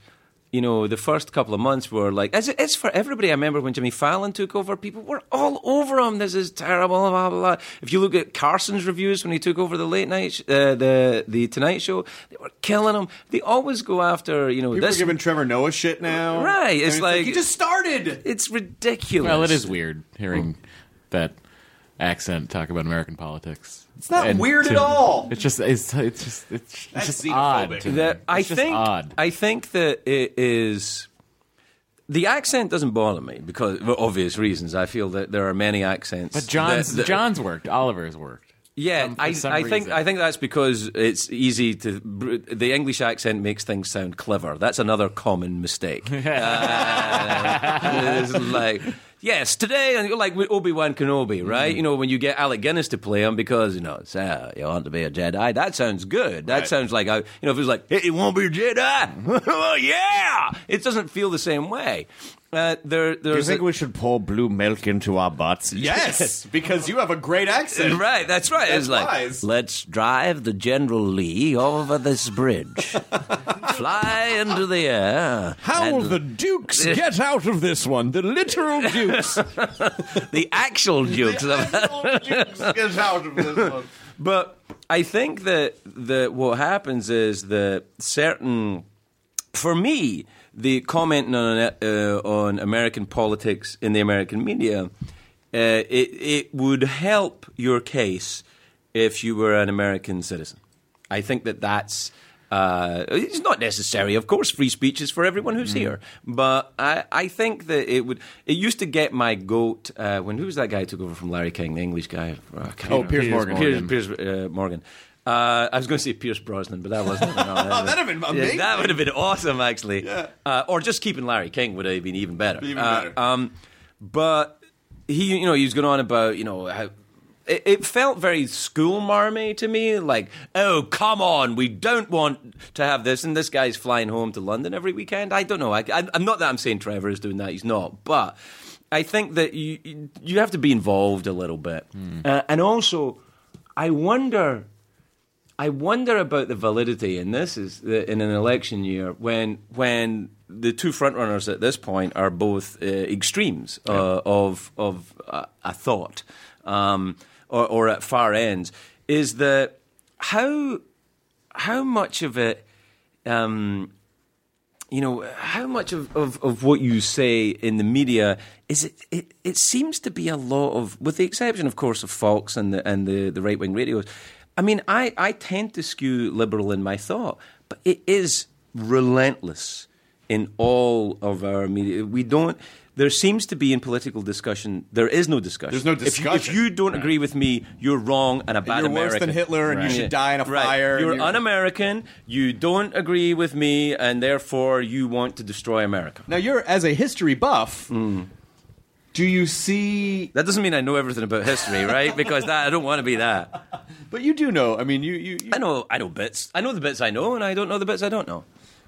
you know, the first couple of months were like, as it is for everybody. I remember when Jimmy Fallon took over, people were all over him. This is terrible, blah, blah, blah. If you look at Carson's reviews when he took over the late night, sh- uh, the, the Tonight Show, they were killing him. They always go after, you know, people this. are giving Trevor Noah shit now. Right, I mean, it's like- he just started. it's ridiculous. Well, it is weird hearing that accent talk about American politics. It's not weird at all. It's just it's it's just it's, it's just xenophobic. odd. that I just think odd. I think that it is the accent doesn't bother me because for obvious reasons. I feel that there are many accents. but John's that- that- John's worked. Oliver's worked. Yeah, Some- I, I think. I think that's because it's easy to the English accent makes things sound clever. That's another common mistake. Uh, like yes, today and like with Obi Wan Kenobi, right? You know when you get Alec Guinness to play him because you know it's, uh, you want to be a Jedi. That sounds good. That Right. sounds like I, you know if it was like hey, you want to be a Jedi? oh yeah, it doesn't feel the same way. Uh, there, there's a- we should pour blue milk into our butts? Yes, because you have a great accent. Right, that's right. That's it's like, wise. let's drive the General Lee over this bridge, fly into the air. How and will the dukes get out of this one? The literal dukes. the actual Dukes, Get out of this one. But I think that that what happens is that certain, for me, the commenting on uh, on American politics in the American media, uh, it it would help your case if you were an American citizen. I think that that's. Uh, it's not necessary, of course. Free speech is for everyone who's here, but I, I think that it would. It used to get my goat uh, when who was that guy who took over from Larry King, the English guy? Oh, Oh. Piers Morgan. Piers, Piers uh, Morgan. Uh, I was going to say Pierce Brosnan, but that wasn't. No, Oh, that'd have been Yeah, that would have been awesome, actually. Yeah. Uh, or just keeping Larry King would have been even better. Even Uh, better. um, but he, you know, he was going on about, you know, how it, it felt very school marmy to me. Like, oh, come on, we don't want to have this, and this guy's flying home to London every weekend. I don't know. I, I, I'm not that I'm saying Trevor is doing that. He's not, but I think that you you have to be involved a little bit, uh, and also, I wonder. I wonder about the validity, in this is the, in an election year when when the two frontrunners at this point are both uh, extremes uh, of of uh, a thought, um, or, or at far ends. Is that how how much of it? Um, you know how much of, of, of what you say in the media is it, it it seems to be a lot of with the exception of course of Fox and the and the, the right wing radios I mean I, I tend to skew liberal in my thought but it is relentless in all of our media we don't there seems to be in political discussion there is no discussion There's no If you- if you, don't agree with me you're wrong and a bad you're worse American than Hitler and you Right. should die in a Right. fire. You're, you're- un-American. You don't agree with me, and therefore you want to destroy America. now you're as a history buff. Hmm. Do you see? That doesn't mean I know everything about history, right? Because that, I don't want to be that. But you do know. I mean, you, you, you I know. I know bits. I know the bits I know, and I don't know the bits I don't know.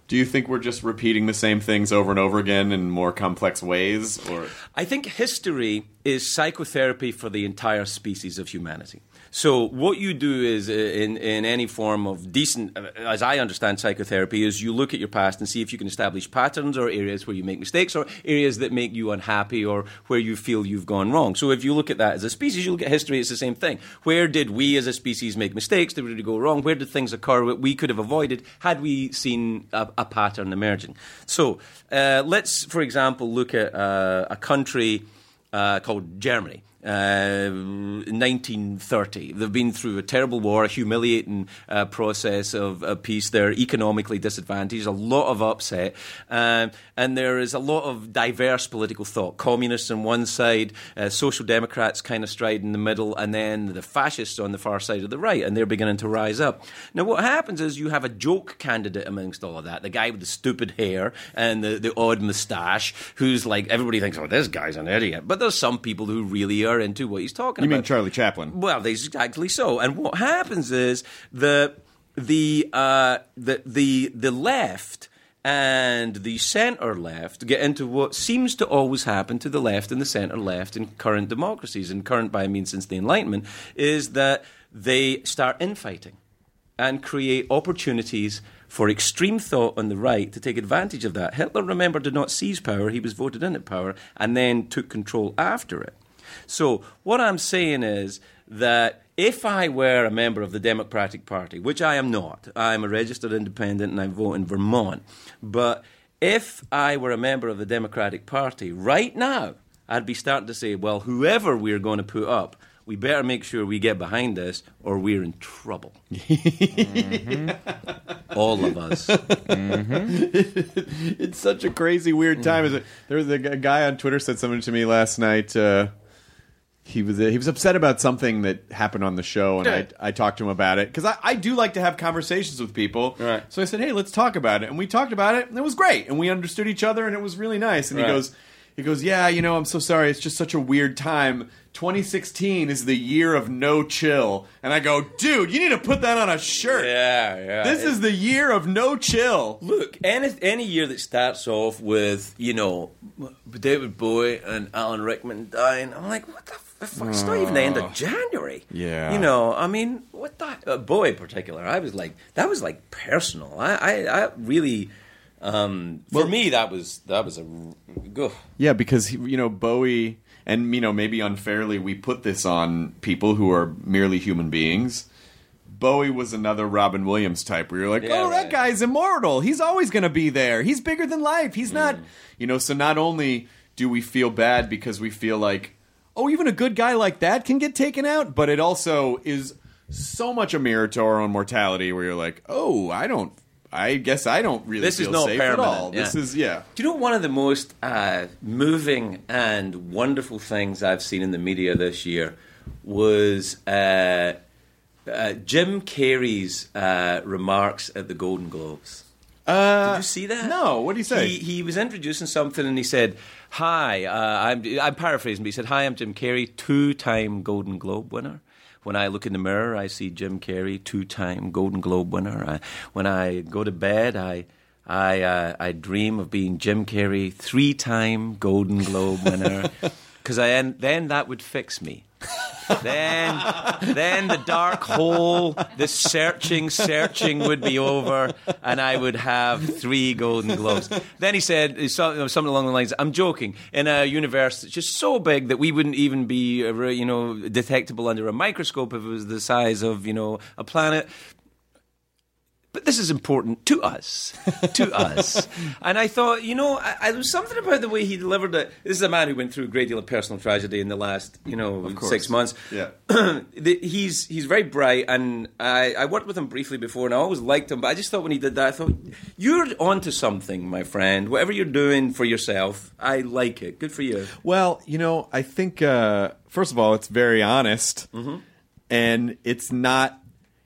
Do you think we're just repeating the same things over and over again in more complex ways, or I think history is psychotherapy for the entire species of humanity. So what you do is uh, in in any form of decent, uh, as I understand psychotherapy, is you look at your past and see if you can establish patterns or areas where you make mistakes or areas that make you unhappy or where you feel you've gone wrong. So if you look at that as a species, you look at history, it's the same thing. Where did we as a species make mistakes? Did we go wrong? Where did things occur that we could have avoided had we seen a, a pattern emerging? So uh, let's, for example, look at uh, a country uh, called Germany. Uh, 1930. They've been through a terrible war, a humiliating uh, process of uh, peace. They're economically disadvantaged, a lot of upset, um, and there is a lot of diverse political thought. Communists on one side, uh, social democrats kind of stride in the middle, and then the fascists on the far side of the right, and they're beginning to rise up. Now, what happens is you have a joke candidate amongst all of that, the guy with the stupid hair and the, the odd moustache, who's like, everybody thinks, oh, this guy's an idiot. But there's some people who really are into what he's talking you about. mean Charlie Chaplin? Well, exactly so. And what happens is the the uh, the the the left and the centre left get into what seems to always happen to the left and the centre left in current democracies. And current, by I mean since the Enlightenment, is that they start infighting and create opportunities for extreme thought on the right to take advantage of that. Hitler, remember, did not seize power, he was voted into power and then took control after it. So, what I'm saying is that if I were a member of the Democratic Party, which I am not, I'm a registered independent and I vote in Vermont, but if I were a member of the Democratic Party right now, I'd be starting to say, well, whoever we're going to put up, we better make sure we get behind this or we're in trouble. Mm-hmm. All of us. Mm-hmm. it's such a crazy, weird time. Is it? There was a guy on Twitter said something to me last night. Uh, he was he was upset about something that happened on the show, and I I talked to him about it because I, I do like to have conversations with people. Right. So I said, hey, let's talk about it, and we talked about it, and it was great, and we understood each other, and it was really nice. And Right. he goes. He goes, yeah, you know, I'm so sorry. It's just such a weird time. 2016 is the year of no chill. And I go, dude, you need to put that on a shirt. Yeah, yeah. This is the year of no chill. Look, any any year that starts off with you know David Bowie and Alan Rickman dying, I'm like, what the? It's not even the end of January. Yeah. you know, I mean, what the uh, Bowie in particular? I was like, that was like personal. I I, I really. Um, for me, that was that was a go. Yeah, because you know Bowie, and you know maybe unfairly we put this on people who are merely human beings. Bowie was another Robin Williams type, where you're like, Yeah, oh, that guy's immortal. He's always going to be there. He's bigger than life. He's not, Mm. you know. So not only do we feel bad because we feel like, oh, even a good guy like that can get taken out, but it also is so much a mirror to our own mortality, where you're like, oh, I don't. I guess I don't really This is feel not safe at all. This is yeah. Do you know one of the most uh, moving and wonderful things I've seen in the media this year was uh, uh, Jim Carrey's uh, remarks at the Golden Globes. Uh, Did you see that? No. What did he say? He, he was introducing something and he said, "Hi, uh, I'm, I'm paraphrasing, but he said, "Hi, I'm Jim Carrey, two-time Golden Globe winner." when I look in the mirror, I see Jim Carrey, two-time Golden Globe winner. I, when I go to bed, I I uh, I dream of being Jim Carrey, three-time Golden Globe winner, because I then that would fix me. then, then the dark hole, the searching, searching would be over, and I would have three Golden Globes. Then he said something, something along the lines: "I'm joking." In a universe that's just so big that we wouldn't even be, uh, you know, detectable under a microscope if it was the size of, you know, a planet. But this is important to us, to us. And I thought, you know, I, I, there was something about the way he delivered it. This is a man who went through a great deal of personal tragedy in the last, you know, six months. Yeah. The- he's he's very bright, and I, I worked with him briefly before, and I always liked him. But I just thought when he did that, I thought you're onto something, my friend. Whatever you're doing for yourself, I like it. Good for you. Well, you know, I think uh, first of all, it's very honest, Mm-hmm. and it's not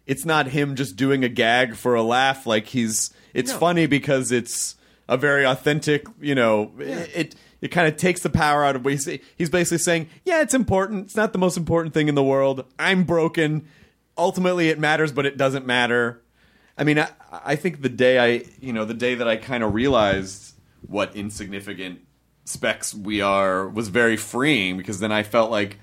it's not him just doing a gag for a laugh. Like he's it's No. funny because it's a very authentic. You know, it it kind of takes the power out of what he's he's basically saying. Yeah, it's important. It's not the most important thing in the world. I'm broken. Ultimately, it matters, but it doesn't matter. I mean, I, I think the day I, you know, the day that I kind of realized what insignificant specks we are was very freeing because then I felt like,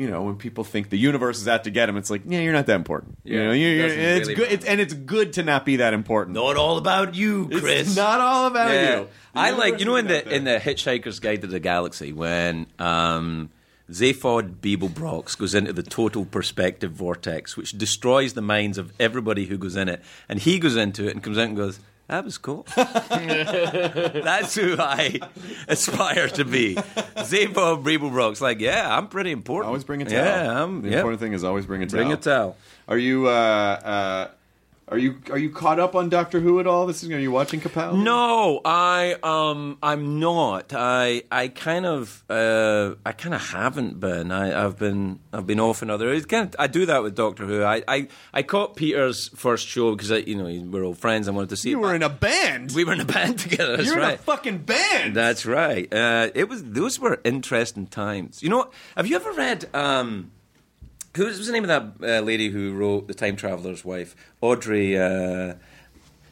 you know, when people think the universe is out to get them, it's like, yeah, you're not that important. you Yeah, know, you it you're, it's really good, it's, and it's good to not be that important. Not all about you, Chris. It's not all about Yeah. you. The I like you know in the in the Hitchhiker's Guide to the Galaxy when um, Zaphod Beeblebrox goes into the total perspective vortex, which destroys the minds of everybody who goes in it, and he goes into it and comes out and goes. That was cool. That's who I aspire to be. Zaphod Beeblebrox, like, yeah, I'm pretty important. always bring a towel. Yeah, I'm. the yep. important thing is always bring a towel. Bring a towel. Are you uh, uh, are you are you caught up on Doctor Who at all? This is are you watching Capaldi? No, I um I'm not. I I kind of uh I kind of haven't been. I I've been I've been off in other. It's kind of, I do that with Doctor Who. I I, I caught Peter's first show because I you know we're old friends. I wanted to see. you were in a band. we were in a band together. That's You're in right. a fucking band. That's right. Uh, it was those were interesting times. You know, have you ever read? Um, who was the name of that uh, lady who wrote The Time Traveler's Wife? Audrey. Uh,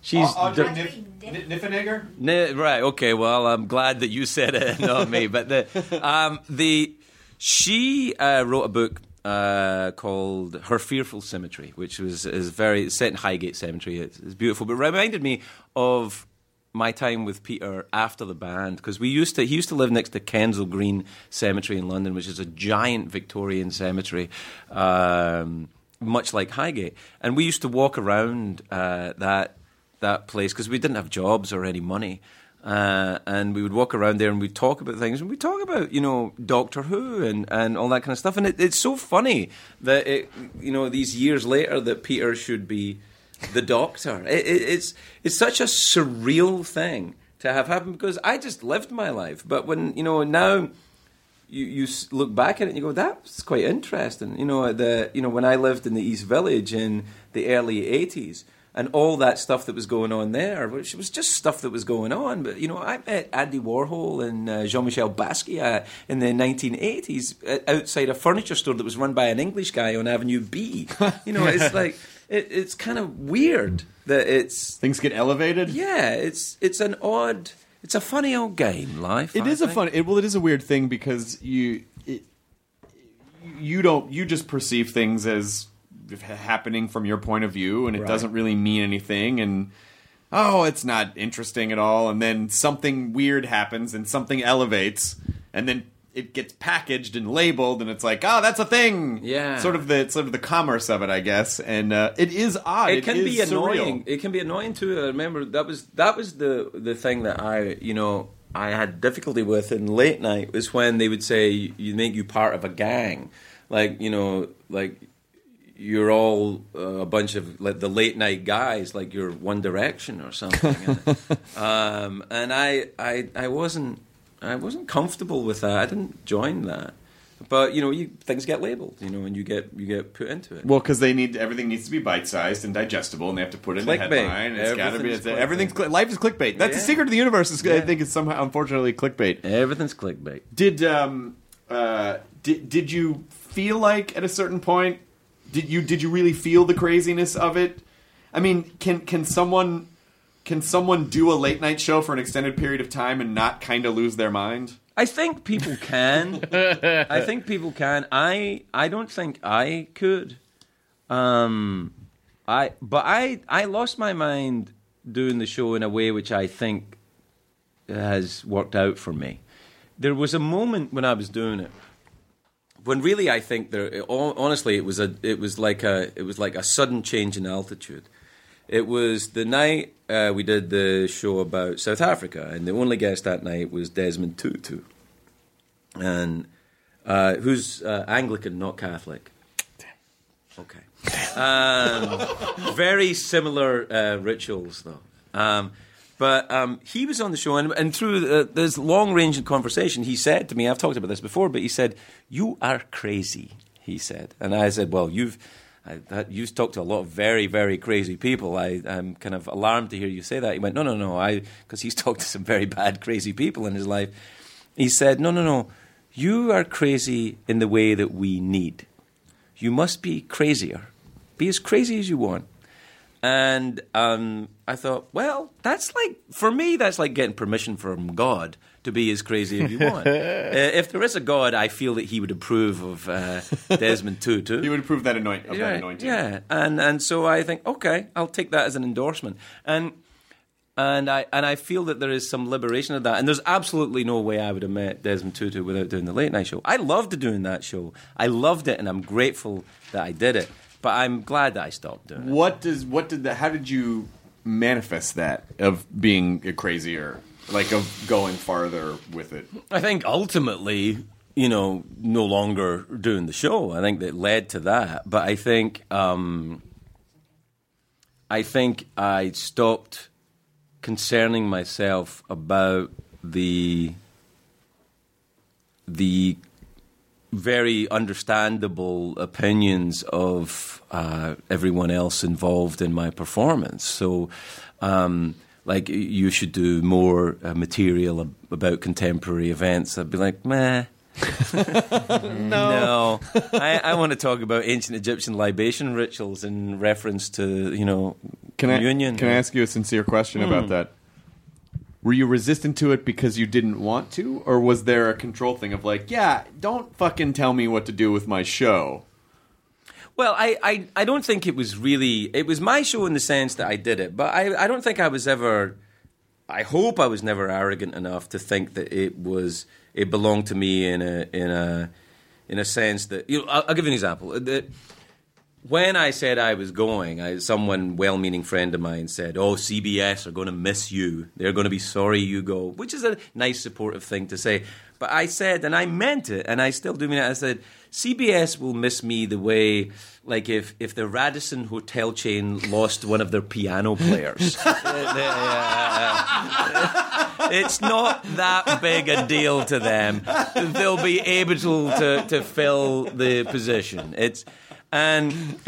she's Audrey the- Nif- Nif- Niffenegger? Ne- right. Okay. Well, I'm glad that you said it, not me. But the um, the she uh, wrote a book uh, called Her Fearful Symmetry, which was is very set in Highgate Cemetery. It's, it's beautiful, but reminded me of my time with Peter after the band because we used to he used to live next to Kensal Green Cemetery in London, which is a giant Victorian cemetery. Um, much like Highgate, and we used to walk around uh, that that place because we didn't have jobs or any money. Uh, and we would walk around there and we'd talk about things and we'd talk about you know Doctor Who and, and all that kind of stuff and it, it's so funny that it, you know these years later that Peter should be the Doctor it, it, it's it's such a surreal thing to have happen because I just lived my life but when you know now you you look back at it and you go, that's quite interesting. You know, the you know when I lived in the East Village in the early '80s, and all that stuff that was going on there, which was just stuff that was going on. But you know, I met Andy Warhol and uh, Jean-Michel Basquiat in the 1980s uh, outside a furniture store that was run by an English guy on Avenue B. You know, it's like it, it's kind of weird that it's Things get elevated. yeah, it's it's an odd. It's a funny old game, life. It I is a think. fun. It, well, it is a weird thing because you it, you don't you just perceive things as happening from your point of view, and it Right. doesn't really mean anything. And oh, it's not interesting at all. And then something weird happens, and something elevates, and then it gets packaged and labeled, and it's like, oh, that's a thing. Yeah. sort of the sort of the commerce of it, I guess. And uh, it is odd. it can is be surreal. annoying. It can be annoying too. I remember that was that was the the thing that I you know I had difficulty with in late night was when they would say you make you part of a gang, like you know like you're all uh, a bunch of like the late night guys, like you're One Direction or something. um, and I, I I wasn't I wasn't comfortable with that. I didn't join that. But you know, you, things get labeled, you know, and you get you get put into it. Well, because they need everything needs to be bite sized and digestible, and they have to put it in the headline. It's got to be Everything's it's, everything's cli- life is clickbait. That's the secret of the universe. Is I think it's somehow unfortunately clickbait. Everything's clickbait. Did um uh did did you feel like at a certain point did you did you really feel the craziness of it? I mean, can can someone can someone do a late night show for an extended period of time and not kind of lose their mind? I think people can. I think people can. I I don't think I could. Um, I but I I lost my mind doing the show in a way which I think has worked out for me. There was a moment when I was doing it when really I think there honestly it was a it was like a it was like a sudden change in altitude. It was the night uh, we did the show about South Africa, and the only guest that night was Desmond Tutu, and uh, who's uh, Anglican, not Catholic. Okay. Um, very similar uh, rituals, though. Um, but um, he was on the show, and, and through uh, this long range conversation, he said to me, I've talked about this before, but he said, You are crazy, he said. And I said, Well, you've. I, that, you've talked to a lot of very, very crazy people. I, I'm kind of alarmed to hear you say that. He went, no, no, no, I because he's talked to some very bad, crazy people in his life. He said, no, no, no, you are crazy in the way that we need. You must be crazier. Be as crazy as you want. And um, I thought, well, that's like, for me, that's like getting permission from God to be as crazy as you want. uh, if there is a God, I feel that he would approve of uh, Desmond Tutu. He would approve that anoint of yeah, that anointing. Yeah, and and so I think, okay, I'll take that as an endorsement, and and I and I feel that there is some liberation of that. And there's absolutely no way I would have met Desmond Tutu without doing the late night show. I loved doing that show. I loved it, and I'm grateful that I did it. But I'm glad that I stopped doing it. What does what did that? How did you manifest that of being a crazier, like of going farther with it? I think ultimately, you know, no longer doing the show. I think that led to that. But I think, um, I think I stopped concerning myself about the the very understandable opinions of uh, everyone else involved in my performance. So, um, like, you should do more uh, material ab- about contemporary events. I'd be like, meh. no, I, I want to talk about ancient Egyptian libation rituals in reference to you know Can I can I ask you a sincere question Hmm. about that? Were you resistant to it because you didn't want to, or was there a control thing of like, yeah, don't fucking tell me what to do with my show? Well, I, I, I don't think it was really. It was my show in the sense that I did it, but I, I don't think I was ever. I hope I was never arrogant enough to think that it was it belonged to me in a in a in a sense that you know. I'll, I'll give you an example. The, when I said I was going, I, someone well-meaning friend of mine said, "Oh, CBS are going to miss you. They're going to be sorry you go," which is a nice, supportive thing to say. But I said, and I meant it, and I still do mean it. I said, CBS will miss me the way, like if if the Radisson hotel chain lost one of their piano players. Uh, uh, it's not that big a deal to them. They'll be able to to fill the position. It's and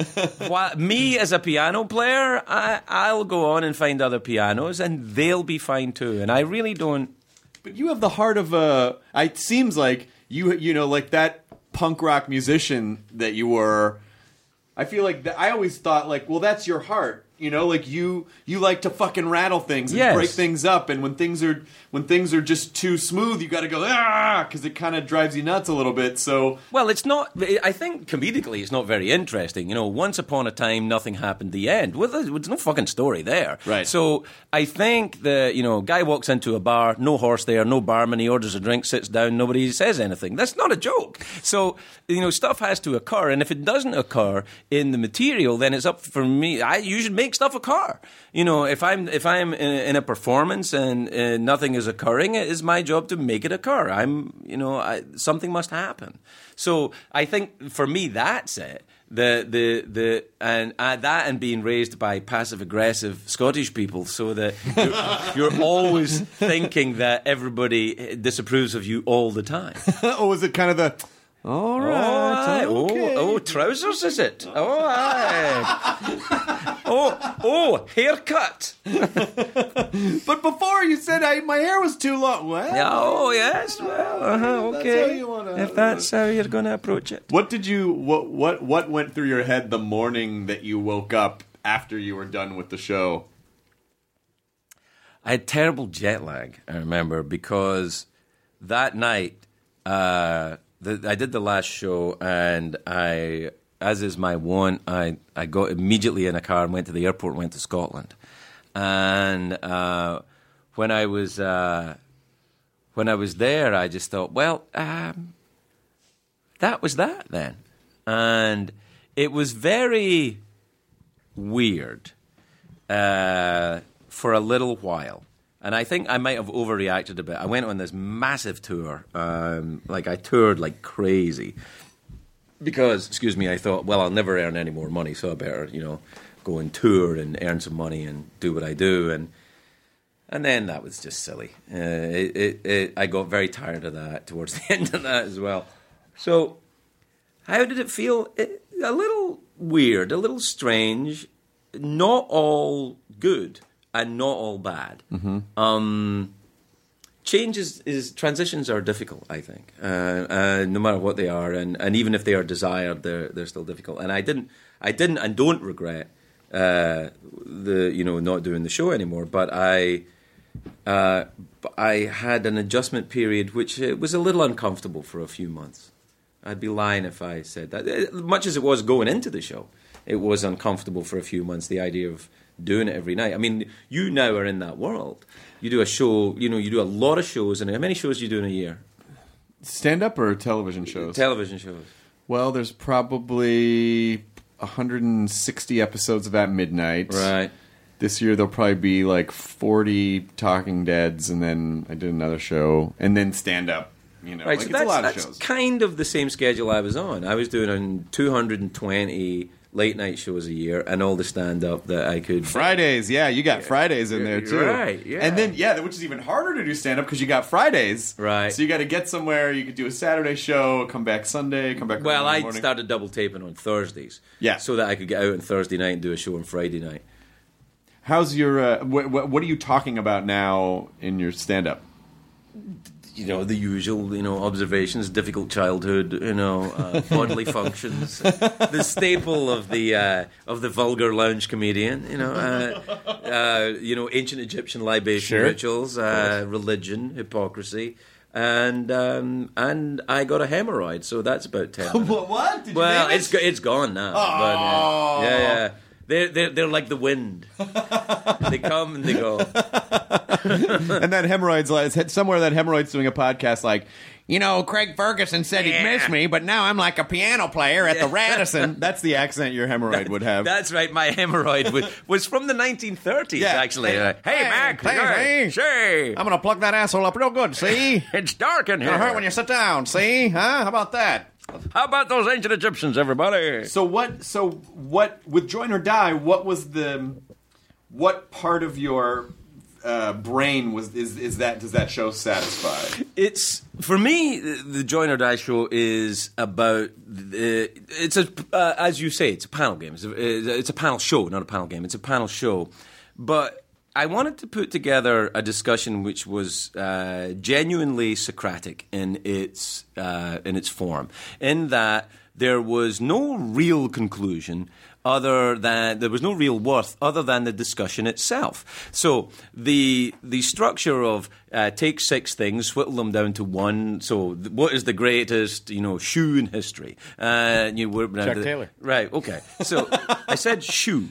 wha- me as a piano player, I, I'll go on and find other pianos, and they'll be fine too. And I really don't. But you have the heart of a. It seems like you, you know, like that punk rock musician that you were. I feel like that, I always thought like, well, that's your heart. You know, like you you like to fucking rattle things and Yes. break things up, and when things are when things are just too smooth, you got to go ah because it kind of drives you nuts a little bit. So Well, it's not. I think comedically, it's not very interesting. You know, once upon a time, nothing happened. The end. Well, there's, no fucking story there. Right. So I think the you know guy walks into a bar, no horse there, no barman. He orders a drink, sits down, nobody says anything. That's not a joke. So you know, stuff has to occur, and if it doesn't occur in the material, then it's up for me. I you should make stuff occur. You know, if I'm if I'm in, in a performance and uh, nothing is occurring, it is my job to make it occur. I'm you know I, something must happen. So I think for me that's it. The the the and uh, that and being raised by passive aggressive Scottish people, so that you're, you're always thinking that everybody disapproves of you all the time. oh, was it kind of the all right, Oh, okay. oh, oh, trousers is it? Oh, aye. oh, oh, haircut. But before you said I, my hair was too long. What? Yeah, oh, yes. Well, uh-huh, That's okay. how you wanna- if that's how you're going to approach it. What did you what what what went through your head the morning that you woke up after you were done with the show? I had terrible jet lag, I remember, because that night uh, the, I did the last show, and I, as is my one, I, I got immediately in a car and went to the airport went to Scotland. And uh, when I was uh, when I was there, I just thought, well, um, that was that then, and it was very weird uh, for a little while. And I think I might have overreacted a bit. I went on this massive tour. Um, like, I toured like crazy. Because, excuse me, I thought, well, I'll never earn any more money, so I better, you know, go and tour and earn some money and do what I do. And and then that was just silly. Uh, it, it, it, I got very tired of that towards the end of that as well. So, how did it feel? A little weird, a little strange, not all good and not all bad. Um, changes is transitions are difficult. I think, uh, uh, no matter what they are, and, and even if they are desired, they're they're still difficult. And I didn't, I didn't, and don't regret uh, the you know not doing the show anymore. But I. Uh, I had an adjustment period which uh, was a little uncomfortable for a few months. I'd be lying if I said that. Uh, Much as it was going into the show, it was uncomfortable for a few months. The idea of doing it every night. I mean, you now are in that world. You do a show. You know, you do a lot of shows. And how many shows do you do in a year? Stand up or television shows? Television shows. well, there's probably 160 episodes of At Midnight. Right. This year there'll probably be like 40 Talking Deads, and then I did another show, and then stand up. You know, Right, like so it's that's, a lot of that's shows. kind of the same schedule I was on. I was doing on 220 late night shows a year and all the stand up that I could. Fridays, yeah, you got Fridays in there too. right, yeah. And then yeah, which is even harder to do stand up because you got Fridays. Right. So you got to get somewhere. You could do a Saturday show, come back Sunday, come back. Well, I started double taping on Thursdays. Yeah. So that I could get out on Thursday night and do a show on Friday night. How's your? Uh, what, what, what are you talking about now in your stand up? You know, the usual, you know, observations, difficult childhood, you know, uh, bodily functions, the staple of the uh, of the vulgar lounge comedian, you know, uh, uh, you know, ancient Egyptian libation Sure. rituals, uh, religion, hypocrisy, and um, and I got a hemorrhoid, so that's about ten. what? Did Well, it's it's gone now. But, uh, yeah, yeah. They're, they're, they're like the wind. they come and they go. and that hemorrhoid's like somewhere that hemorrhoid's doing a podcast like. You know, Craig Ferguson said he'd miss me, but now I'm like a piano player at the Radisson. That's the accent your hemorrhoid would have. That's right. My hemorrhoid was, was from the 1930s, Yeah. actually. Hey, Uh, hey, Mac. hey, hey, hey. say, I'm gonna plug that asshole up real good. See, it's dark in here. gonna hurt when you sit down. See, huh? How about that? How about those ancient Egyptians, everybody? So what? So what? With Join or Die, what was the? What part of your uh, brain was is is that? Does that show satisfy? It's for me. The Join or Die show is about. The, it's a uh, as you say, it's a panel game. It's a, it's a panel show, not a panel game. It's a panel show, but. I wanted to put together a discussion which was uh, genuinely Socratic in its uh, in its form, in that there was no real conclusion other than there was no real worth other than the discussion itself. So the the structure of uh, take six things, whittle them down to one. So th- what is the greatest you know shoe in history? Uh, you were Chuck Taylor. right? Okay, so I said shoe.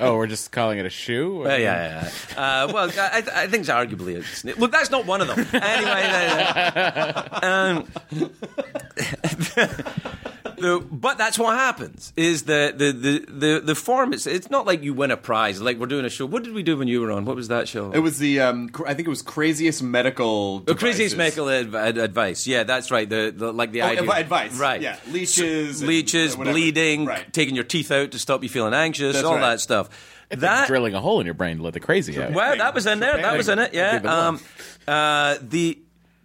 Oh, we're just calling it a shoe? Uh, yeah, yeah. Uh, well, I, I think it's arguably a snake. Look, that's not one of them. Anyway, uh, um, the, but that's what happens. Is the the the the, the form? It's it's not like you win a prize. Like we're doing a show. What did we do when you were on? What was that show? It was the um, cr- I think it was craziest medical. The craziest medical adv- ad- advice. Yeah, that's right. The, the like the Oh, idea advi- advice. Right. Yeah, leeches, and leeches, whatever. bleeding, Right. taking your teeth out to stop you feeling anxious, That's all right. that stuff. It's that like drilling a hole in your brain to let the crazy out. Well, that was in there. That was in it. Yeah. Um, uh, the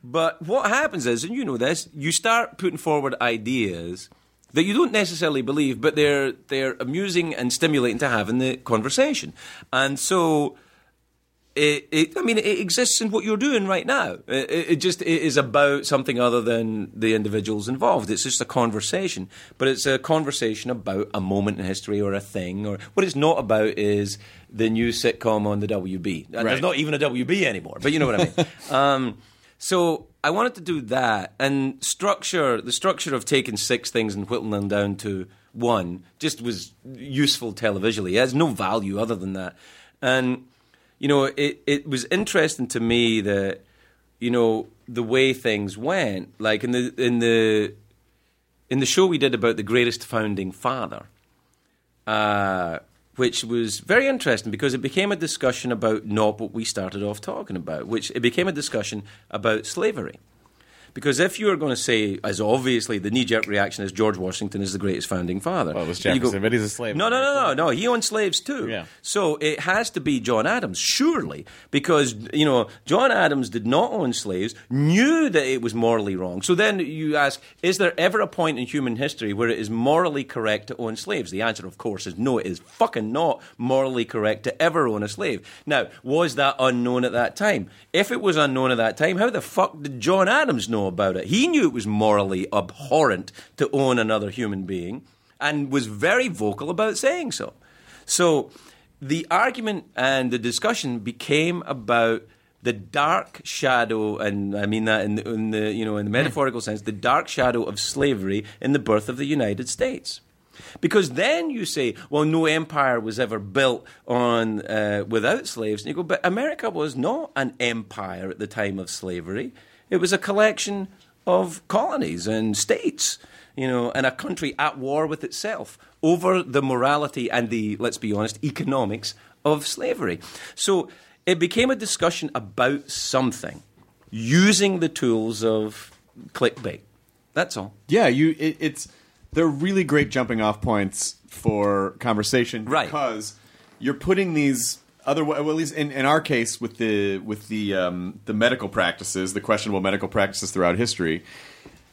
but what happens is, and you know this, you start putting forward ideas that you don't necessarily believe, but they're they're amusing and stimulating to have in the conversation. And so, it, it I mean, it exists in what you're doing right now. It, it just it is about something other than the individuals involved. It's just a conversation, but it's a conversation about a moment in history or a thing. Or what it's not about is the new sitcom on the WB. And Right. There's not even a WB anymore, but you know what I mean. um, so I wanted to do that and structure the structure of taking six things and whittling them down to one just was useful televisually. It has no value other than that. And you know, it it was interesting to me that you know the way things went. Like in the in the in the show we did about the greatest founding father uh, which was very interesting because it became a discussion about not what we started off talking about, which it became a discussion about slavery. Because if you are going to say, as obviously the knee jerk reaction is George Washington is the greatest founding father. Well, it was you go- Jefferson, but he's a slave No, no, no, no, no. He owned slaves too. Yeah. So it has to be John Adams, surely, because you know John Adams did not own slaves, knew that it was morally wrong. So then you ask, is there ever a point in human history where it is morally correct to own slaves? The answer, of course, is no. It is fucking not morally correct to ever own a slave. Now, was that unknown at that time? If it was unknown at that time, how the fuck did John Adams know about it? He knew it was morally abhorrent to own another human being and was very vocal about saying so. So the argument and the discussion became about the dark shadow, and I mean that in the, in the you know in the metaphorical sense, the dark shadow of slavery in the birth of the United States. Because then you say, well, no empire was ever built on uh, without slaves, and you go, but America was not an empire at the time of slavery. It was a collection of colonies and states, you know, and a country at war with itself over the morality and the, let's be honest, economics of slavery. So it became a discussion about something using the tools of clickbait. That's all. Yeah, you. It, it's they're really great jumping off points for conversation, Right. Because you're putting these other, well, at least in, in our case with the with the um, the medical practices, the questionable medical practices throughout history,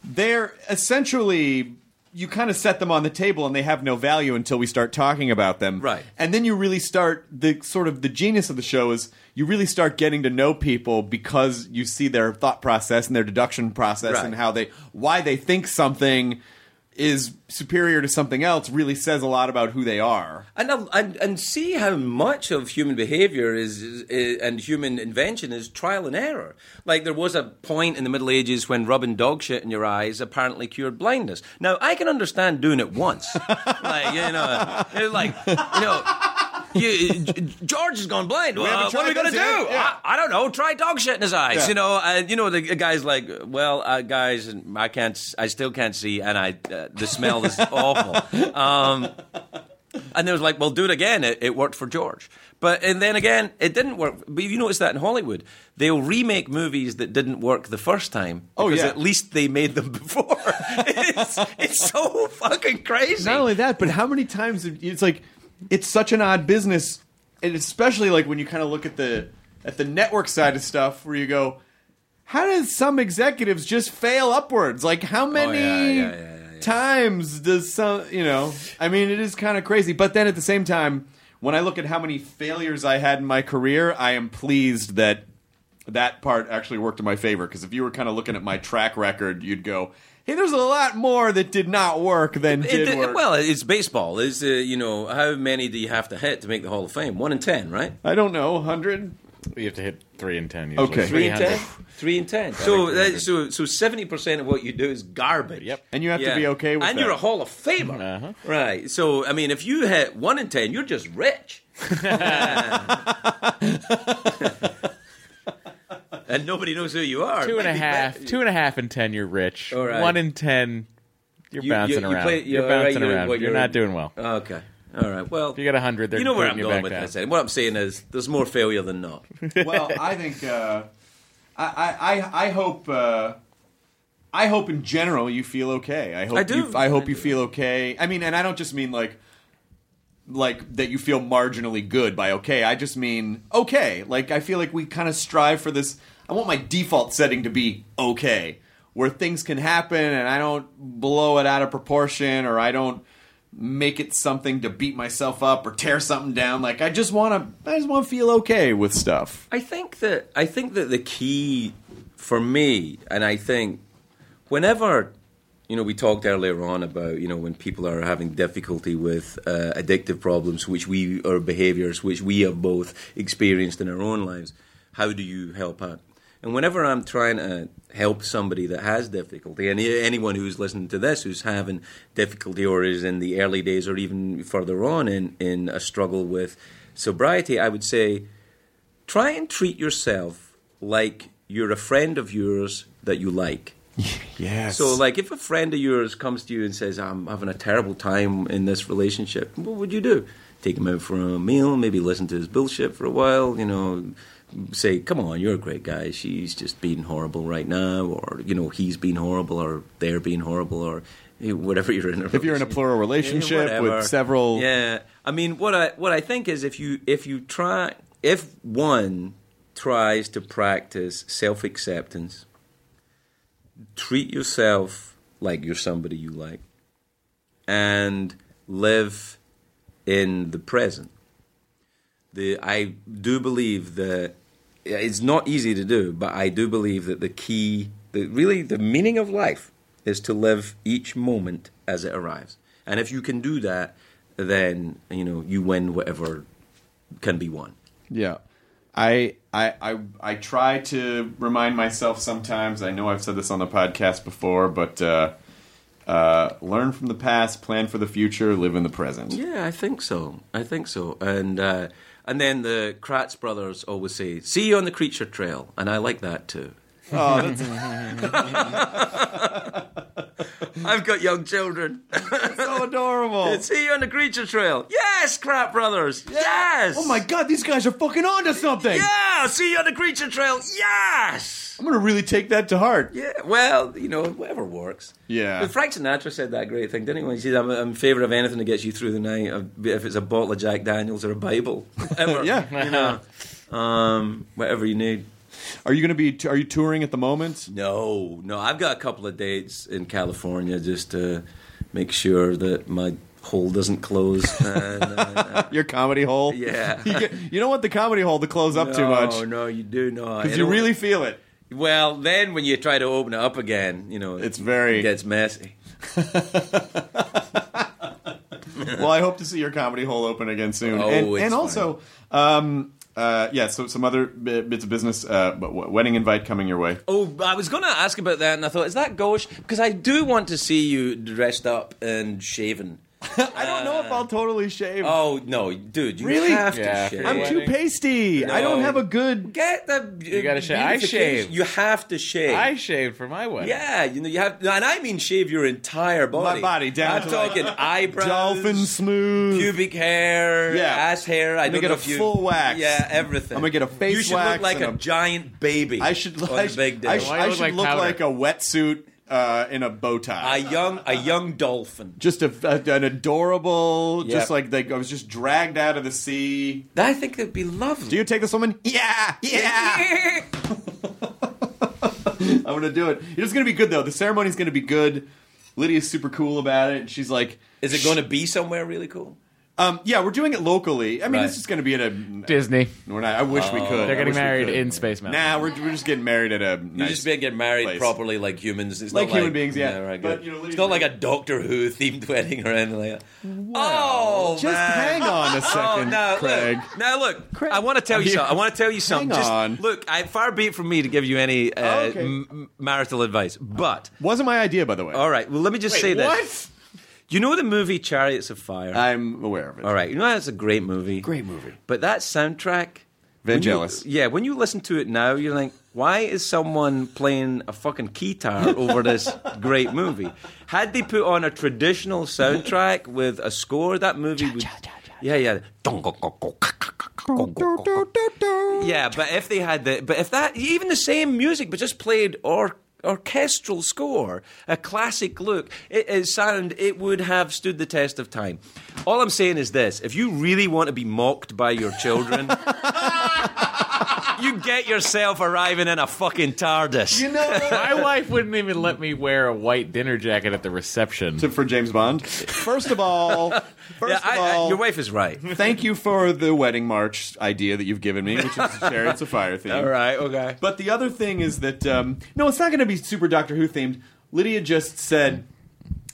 they're essentially you kind of set them on the table and they have no value until we start talking about them. Right. And then you really start the sort of the genius of the show is you really start getting to know people because you see their thought process and their deduction process Right. and how they why they think something is superior to something else really says a lot about who they are. And, um, and and see how much of human behavior is, is and human invention is trial and error. Like there was a point in the Middle Ages when rubbing dog shit in your eyes apparently cured blindness. Now I can understand doing it once, like you know, like you know. You, George has gone blind. Well, what are we going to do? Yeah. I, I don't know. Try dog shit in his eyes. Yeah. You know, and you know the guy's like, well, uh, guys, I can't. I still can't see, and I uh, the smell is awful. Um, and they was like, well, do it again. It, it worked for George. But and then again, it didn't work. But you notice that in Hollywood, they'll remake movies that didn't work the first time. Oh, yeah. at least they made them before. it's, it's so fucking crazy. Not only that, but how many times it's like it's such an odd business, and especially like when you kind of look at the at the network side of stuff, where you go, how does some executives just fail upwards? Like how oh, many Oh, yeah, yeah, yeah, yeah. times does some you know? I mean, it is kind of crazy. But then at the same time, when I look at how many failures I had in my career, I am pleased that that part actually worked in my favor. Because if you were kind of looking at my track record, you'd go. Hey, there's a lot more that did not work than It- did it- work. well, it's baseball. Is uh, you know how many do you have to hit to make the Hall of Fame? One in ten, right? I don't know, hundred. You have to hit three and ten. Usually. Okay. Three and ten. Three and ten. So that, so so seventy percent of what you do is garbage. Yep. And you have to be okay with And that. you're a Hall of Famer, Uh-huh. right? So I mean, if you hit one in ten, you're just rich. and nobody knows who you are. Two and Might a be half. better. Two and a half and ten. You're rich. All right. One in ten. You're You- bouncing you- you around. play- you're, you're- bouncing you're- around. what, You're, you're- not doing well. Okay. All right. Well, If you got a hundred, you know where I'm going with down. this. What I'm saying is, there's more failure than not. well, I think uh, I, I, I, I hope uh, I hope in general you feel okay. I hope I do. You, I hope I you do. feel okay. I mean, and I don't just mean like like that you feel marginally good by okay. I just mean okay. Like I feel like we kind of strive for this. I want my default setting to be okay. where things can happen and I don't blow it out of proportion or I don't make it something to beat myself up or tear something down. Like I just want to I just want to feel okay with stuff. I think that I think that the key for me, and I think whenever you know we talked earlier on about you know when people are having difficulty with uh, addictive problems, which we or behaviors which we have both experienced in our own lives, how do you help out? And whenever I'm trying to help somebody that has difficulty, and anyone who's listening to this who's having difficulty or is in the early days or even further on in, in a struggle with sobriety, I would say try and treat yourself like you're a friend of yours that you like. Yes. So, like, if a friend of yours comes to you and says, I'm having a terrible time in this relationship, what would you do? Take him out for a meal, maybe listen to his bullshit for a while, you know, say, come on, you're a great guy. She's just being horrible right now, or, you know, he's being horrible, or they're being horrible, or you know, whatever you're in a if you're in a plural relationship whatever. with several Yeah, I mean, what I what I think is if you if you try if one tries to practice self acceptance, treat yourself like you're somebody you like, and live in the present. The I do believe that it's not easy to do, but I do believe that the key, the really the meaning of life, is to live each moment as it arrives. And if you can do that, then you know you win whatever can be won. Yeah. I, I I I try to remind myself sometimes. I know I've said this on the podcast before, but uh, uh, learn from the past, plan for the future, live in the present. Yeah, I think so. I think so. And uh, and then the Kratts brothers always say, "See you on the creature trail," and I like that too. Oh, I've got young children. so adorable. See you on the creature trail. Yes, Crap Brothers. Yes. Oh my god, these guys are fucking onto something. Yeah. See you on the creature trail. Yes. I'm gonna really take that to heart. Yeah. Well, you know, whatever works. Yeah. But Frank Sinatra said that great thing, didn't he? When he said, "I'm, I'm in favour of anything that gets you through the night, if it's a bottle of Jack Daniels or a Bible, whatever. Yeah. You know, um, whatever you need. Are you gonna be? Are you touring at the moment? No, no. I've got a couple of dates in California just to make sure that my hole doesn't close. and, uh, Your comedy hole. Yeah. You, get, you don't want the comedy hole to close up too much No, no, you do not. because you really feel it. Well, then when you try to open it up again, you know, It's very- it gets messy. well, I hope to see your comedy hole open again soon. Oh, and, and also, um, uh, yeah, so some other bi- bits of business, uh, but wedding invite coming your way. Oh, I was going to ask about that, and I thought, is that gauche? Because I do want to see you dressed up and shaven. I don't know if I'll uh, totally shave. Oh no, dude, you Really? have Yeah, to for shave. I'm too wedding? pasty. I don't No. have a good. Get the. You gotta shave. I shave. You have to shave. I shaved for my wedding. Yeah, you know you have, and I mean shave your entire body. My body down I'm to talking like eyebrows, Dolphin smooth. pubic hair, Yeah. ass hair. I I'm don't gonna know get if a you full wax. Yeah, everything. I'm gonna get a face You should wax look like and a, a- giant baby. I should. on I, the big day. I, sh- Why I look should like look powder? like a wetsuit uh, in a bow tie. a young, a young dolphin. just a, a- an adorable, Yeah. just like they, I was just dragged out of the sea. I think that'd be lovely. Do you take this woman? Yeah, yeah. I'm gonna do it. It's gonna be good though. The ceremony's gonna be good. Lydia's super cool about it. She's like, Is it going to be somewhere really cool? Um, yeah, we're doing it locally. I mean, Right. it's just gonna be at a. Disney. We're not, I wish we could. They're I getting wish we married could. in Space Mountain. Nah, we're, we're just getting married at a. You nice just get married place. properly like humans. It's Like not human beings, yeah. right, But, good. you know, it's not like a Doctor Who themed wedding or anything like that. oh, Just man. hang on a Oh, second, now, Craig. Look, now look, Craig. I want to tell you you- something. I want to tell you something. Hang Just on. look, I, far be it from me to give you any uh, Oh, okay. m- m- marital advice, but Wasn't my idea, by the way. all right. Well, let me just say this. You know the movie Chariots of Fire? I'm aware of it. all right. You know that's a great movie. Great movie. But that soundtrack, when you- yeah, when you listen to it now, you're like, why is someone playing a fucking guitar over this great movie? Had they put on a traditional soundtrack with a score, that movie would. Yeah, yeah. Yeah, but if they had the, but if that, even the same music, but just played or orchestral score, a classic look, it, it sound, it would have stood the test of time. All I'm saying is this: if you really want to be mocked by your children. you get yourself arriving in a fucking TARDIS. You know, My wife wouldn't even let me wear a white dinner jacket at the reception. to- for James Bond. First of all, first yeah, I, of I- all, your wife is right. thank you for the wedding march idea that you've given me, which is the Chariots of Fire theme. All right, okay. But the other thing is that um, no, it's not going to be super Doctor Who themed. Lydia just said,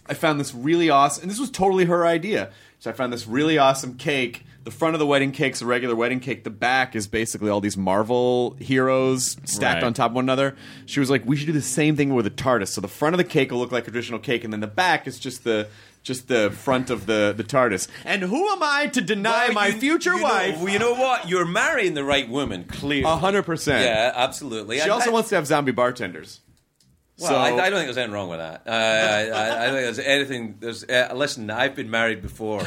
"I found this really awesome," and this was totally her idea. So I found this really awesome cake. The front of the wedding cake's a regular wedding cake. The back is basically all these Marvel heroes stacked Right. on top of one another. She was like, "We should do the same thing with a TARDIS." So the front of the cake will look like a traditional cake, and then the back is just the just the front of the the TARDIS. And who am I to deny Well, my you- future you know- wife? well, you know what? You're marrying the right woman, clearly. A hundred percent. Yeah, absolutely. She And also wants to have zombie barterners. Well, So- I, I don't think there's anything wrong with that. Uh, I, I, I don't think there's anything. There's uh, listen. I've been married before,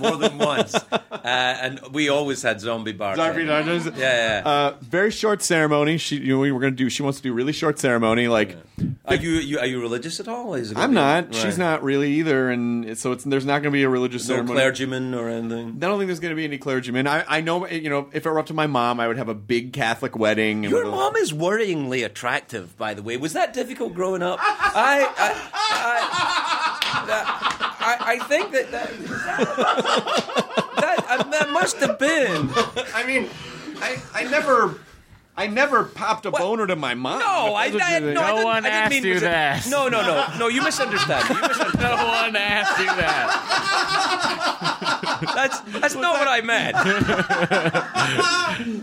more than once, uh, and we always had zombie bar. Zombie bartenders. Yeah, yeah. Uh, very short ceremony. She, you know, we were gonna do. She wants to do really short ceremony. Like, Are you, you are you religious at all? Is it I'm be- not. right. She's not really either. And so it's there's not gonna be a religious No ceremony. clergyman or anything. I don't think there's gonna be any clergyman. I, I know. You know, if it were up to my mom, I would have a big Catholic wedding. Your with mom is worryingly attractive, by the way. Was that difficult growing up? I, I, I, that- I, I think that that, that, uh, that must have been. I mean, I, I never. I never popped a boner to my mom. No, I, If that's I, you no. I No didn't, one I didn't asked mean you was it- that. No, no, no, no. You misunderstand. You misunderstand. no one asked you that. That's that's not what I meant.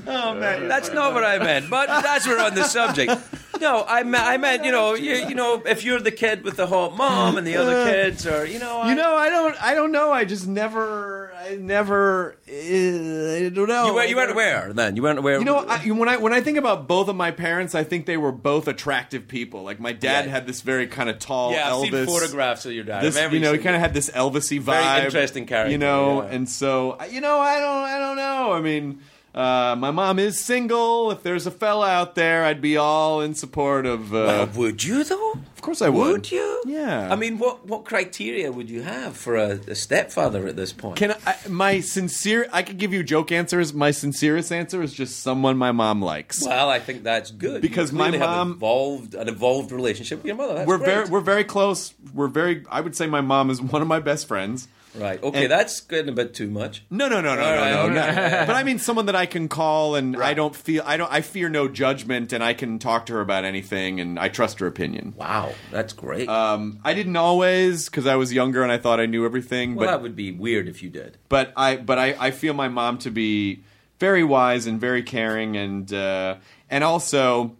Oh man, That's not what I meant. But as we're on the subject, no, I meant I meant you know you, you know if you're the kid with the hot mom and the other kids or you know I, You know, I don't. I don't know. I just never. I never. uh, I don't know. you weren't, you weren't aware then you weren't aware. You know, I, when I when I think about both of my parents, I think they were both attractive people. Like my dad Yeah. had this very kind of tall yeah, I've Elvis. seen photographs of your dad. This, I've every you know, he kind of had this Elvisy vibe. Very interesting character, You know, yeah. and so I- you know, I don't, I don't know. I mean, uh, my mom is single. If there's a fella out there, I'd be all in support of. Uh, Well, would you though? of course, I would. Would you? Yeah. I mean, what what criteria would you have for a, a stepfather at this point? Can I, my sincere? I could give you joke answers. My sincerest answer is just someone my mom likes. well, I think that's good Because my mom- evolved an evolved relationship with your mother. That's we're great. very we're very close. We're very. I would say my mom is one of my best friends. Right. Okay, and- that's getting a bit too much. No, no, no, no, no, no, no. But I mean, someone that I can call, and I don't feel, I don't, I fear no judgment, and I can talk to her about anything, and I trust her opinion. Wow, that's great. Um, I didn't always, because I was younger and I thought I knew everything. well, but that would be weird if you did. but I, but I, I feel my mom to be very wise and very caring, and uh, and also,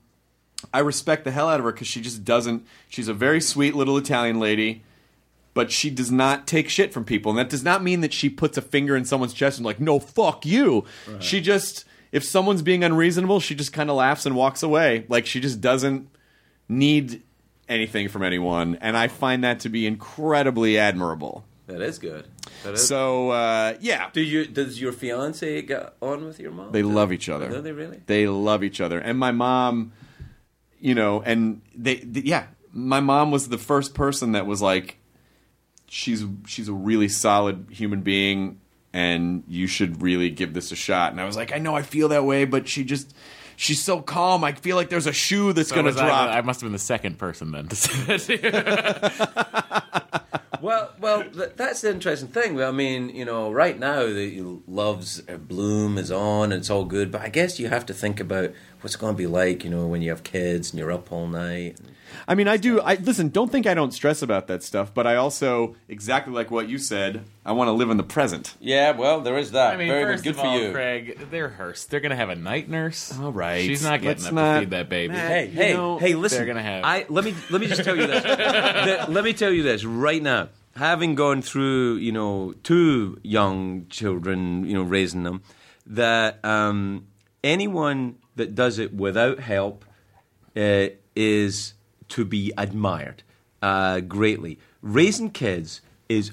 I respect the hell out of her because she just doesn't. She's a very sweet little Italian lady. But she does not take shit from people, and that does not mean that she puts a finger in someone's chest and like, no, fuck you. She just, if someone's being unreasonable, she just kind of laughs and walks away. Like she just doesn't need anything from anyone, and I find that to be incredibly admirable. That is good. That is. So uh, yeah, Do you? Does your fiance get on with your mom? they love each other. Do they really? They love each other, and my mom, you know, and they, th- yeah, my mom was the first person that was like, she's she's a really solid human being, and you should really give this a shot. And I was like, I know I feel that way, but she just. She's so calm. I feel like there's a shoe that's So gonna was I- drop. I, must have been the second person then to say that to you. Well, well, th- that's the interesting thing. I mean, you know, right now the loves uh, bloom is on and it's all good, but I guess you have to think about what's going to be like, you know, when you have kids and you're up all night. I mean, I do. I listen. Don't think I don't stress about that stuff, but I also, exactly like what you said, I want to live in the present. Yeah, well, there is that. I mean, Very first good of for all, you. Craig, they're hers. They're gonna have a night nurse. All right. she's not getting Let's up not- to feed that baby. Matt, Hey, hey, know, hey! Listen, they're gonna have- I let me let me just tell you this. The- let me tell you this right now. Having gone through, you know, two young children, you know, raising them, that um, anyone that does it without help uh, is to be admired uh, greatly. Raising kids is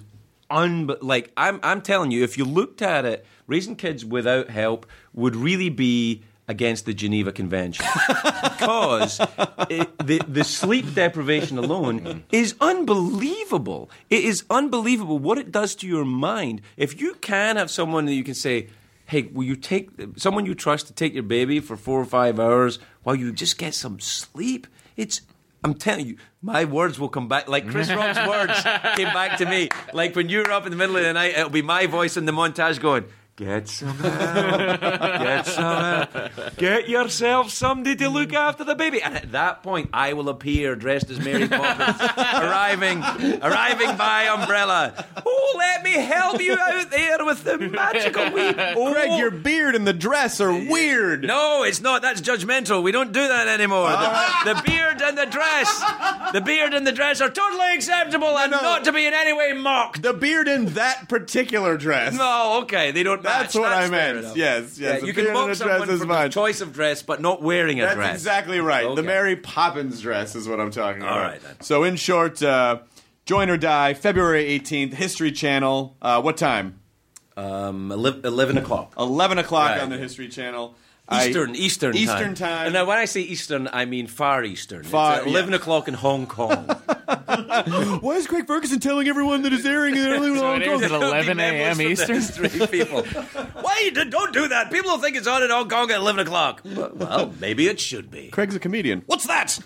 un like I'm I'm telling you, if you looked at it, raising kids without help would really be against the Geneva Convention because it, the the sleep deprivation alone is unbelievable. It is unbelievable what it does to your mind. If you can have someone that you can say. Hey, will you take someone you trust to take your baby for four or five hours while you just get some sleep? It's I'm telling you, my words will come back. Like Chris Rock's words came back to me. Like when you're up in the middle of the night, it'll be my voice in the montage going, Get some help. Get some help. Get yourself somebody to look after the baby. And at that point, I will appear dressed as Mary Poppins, arriving, arriving by umbrella. Oh, let me help you out there with the magical wee. Oh, Greg, your beard and the dress are weird. no, it's not. That's judgmental. We don't do that anymore. The, ah. the beard and the dress, the beard and the dress are totally acceptable and no. not to be in any way mocked. The beard in that particular dress. No, okay, they don't. That's match. what I meant. Yes, yes. Yeah, you can mock dress someone for the choice of dress, but not wearing a That's dress. exactly right. Okay. The Mary Poppins dress is what I'm talking about. All right, then. So, in short, uh, Join or Die, February 18th, History Channel. Uh, what time? Um, ele- eleven o'clock. 11 o'clock Right. on the History Channel. I- Eastern, Eastern, Eastern time. time. And now, when I say Eastern, I mean Far Eastern. Far- it's eleven yeah. o'clock in Hong Kong. Why is Craig Ferguson telling everyone that it's airing in early So it airs at 11 a.m. Eastern. history people. Why don't do that? People will think it's on in Hong Kong at eleven o'clock. Well, well, maybe it should be. Craig's a comedian. What's that?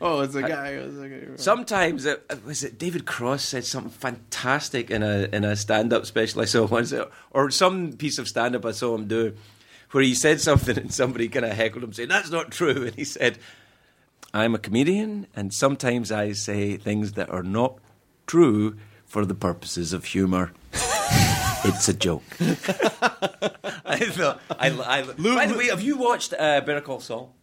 Oh, it's a guy. It's a guy. Sometimes uh, was it David Cross said something fantastic in a in a stand up special I saw once, or some piece of stand up I saw him do, where he said something and somebody kind of heckled him saying that's not true, and he said, "I'm a comedian and sometimes I say things that are not true for the purposes of humour. It's a joke. I thought. I, I, by the way, have you watched uh, Better Call Saul?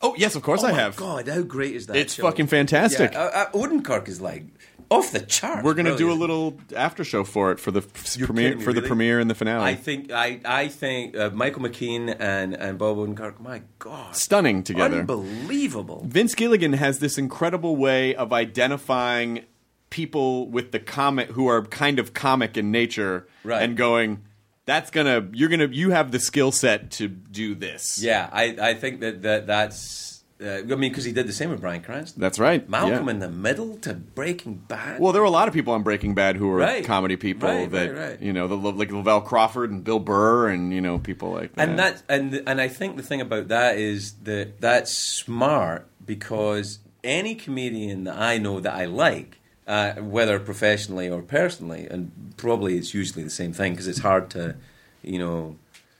Oh, yes, of course oh I have. God, how great is that? It's show? fucking fantastic. Yeah, uh, uh, Odenkirk is like off the chart. We're going to do a little after show for it for the f- You're premiere me, for the premiere and the finale. I think I I think uh, Michael McKean and and Bob Odenkirk. My God, Stunning together. unbelievable. Vince Gilligan has this incredible way of identifying people with the comic who are kind of comic in nature Right. and going that's gonna you're gonna you have the skill set to do this Yeah, I I think that that that's. Uh, I mean, because he did the same with Bryan Cranston. that's right Malcolm yeah. in the Middle to Breaking Bad. well there were a lot of people on breaking bad who were Right. comedy people Right, that right, right. you know the, like lavell crawford and bill burr and you know people like that and that and and I think the thing about that is that that's smart because any comedian that I know that I like, uh, whether professionally or personally, and probably it's usually the same thing because it's hard to, you know,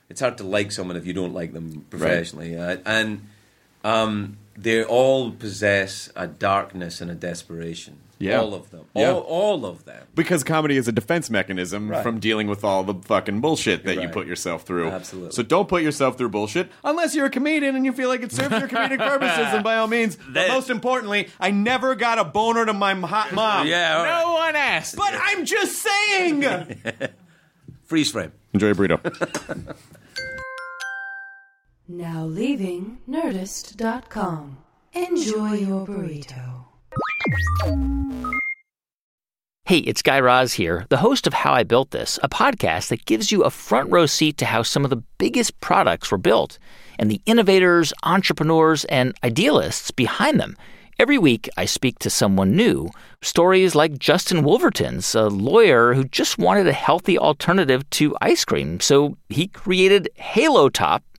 it's hard to like someone if you don't like them professionally, uh, and um, they all possess a darkness and a desperation. Yeah. all of them, Yeah. all, all of them. because comedy is a defense mechanism Right. from dealing with all the fucking bullshit that You're you put yourself through. Absolutely. So don't put yourself through bullshit unless you're a comedian and you feel like it serves your comedic purposes. And by all means, but That- most importantly, I never got a boner to my hot mom. Yeah, right. No one asked. But I'm just saying. freeze frame. Enjoy your burrito. Now leaving Nerdist.com. Enjoy your burrito. Hey, it's Guy Raz here, the host of How I Built This, a podcast that gives you a front row seat to how some of the biggest products were built and the innovators, entrepreneurs, and idealists behind them. Every week, I speak to someone new. Stories like Justin Wolverton's, a lawyer who just wanted a healthy alternative to ice cream, so he created Halo Top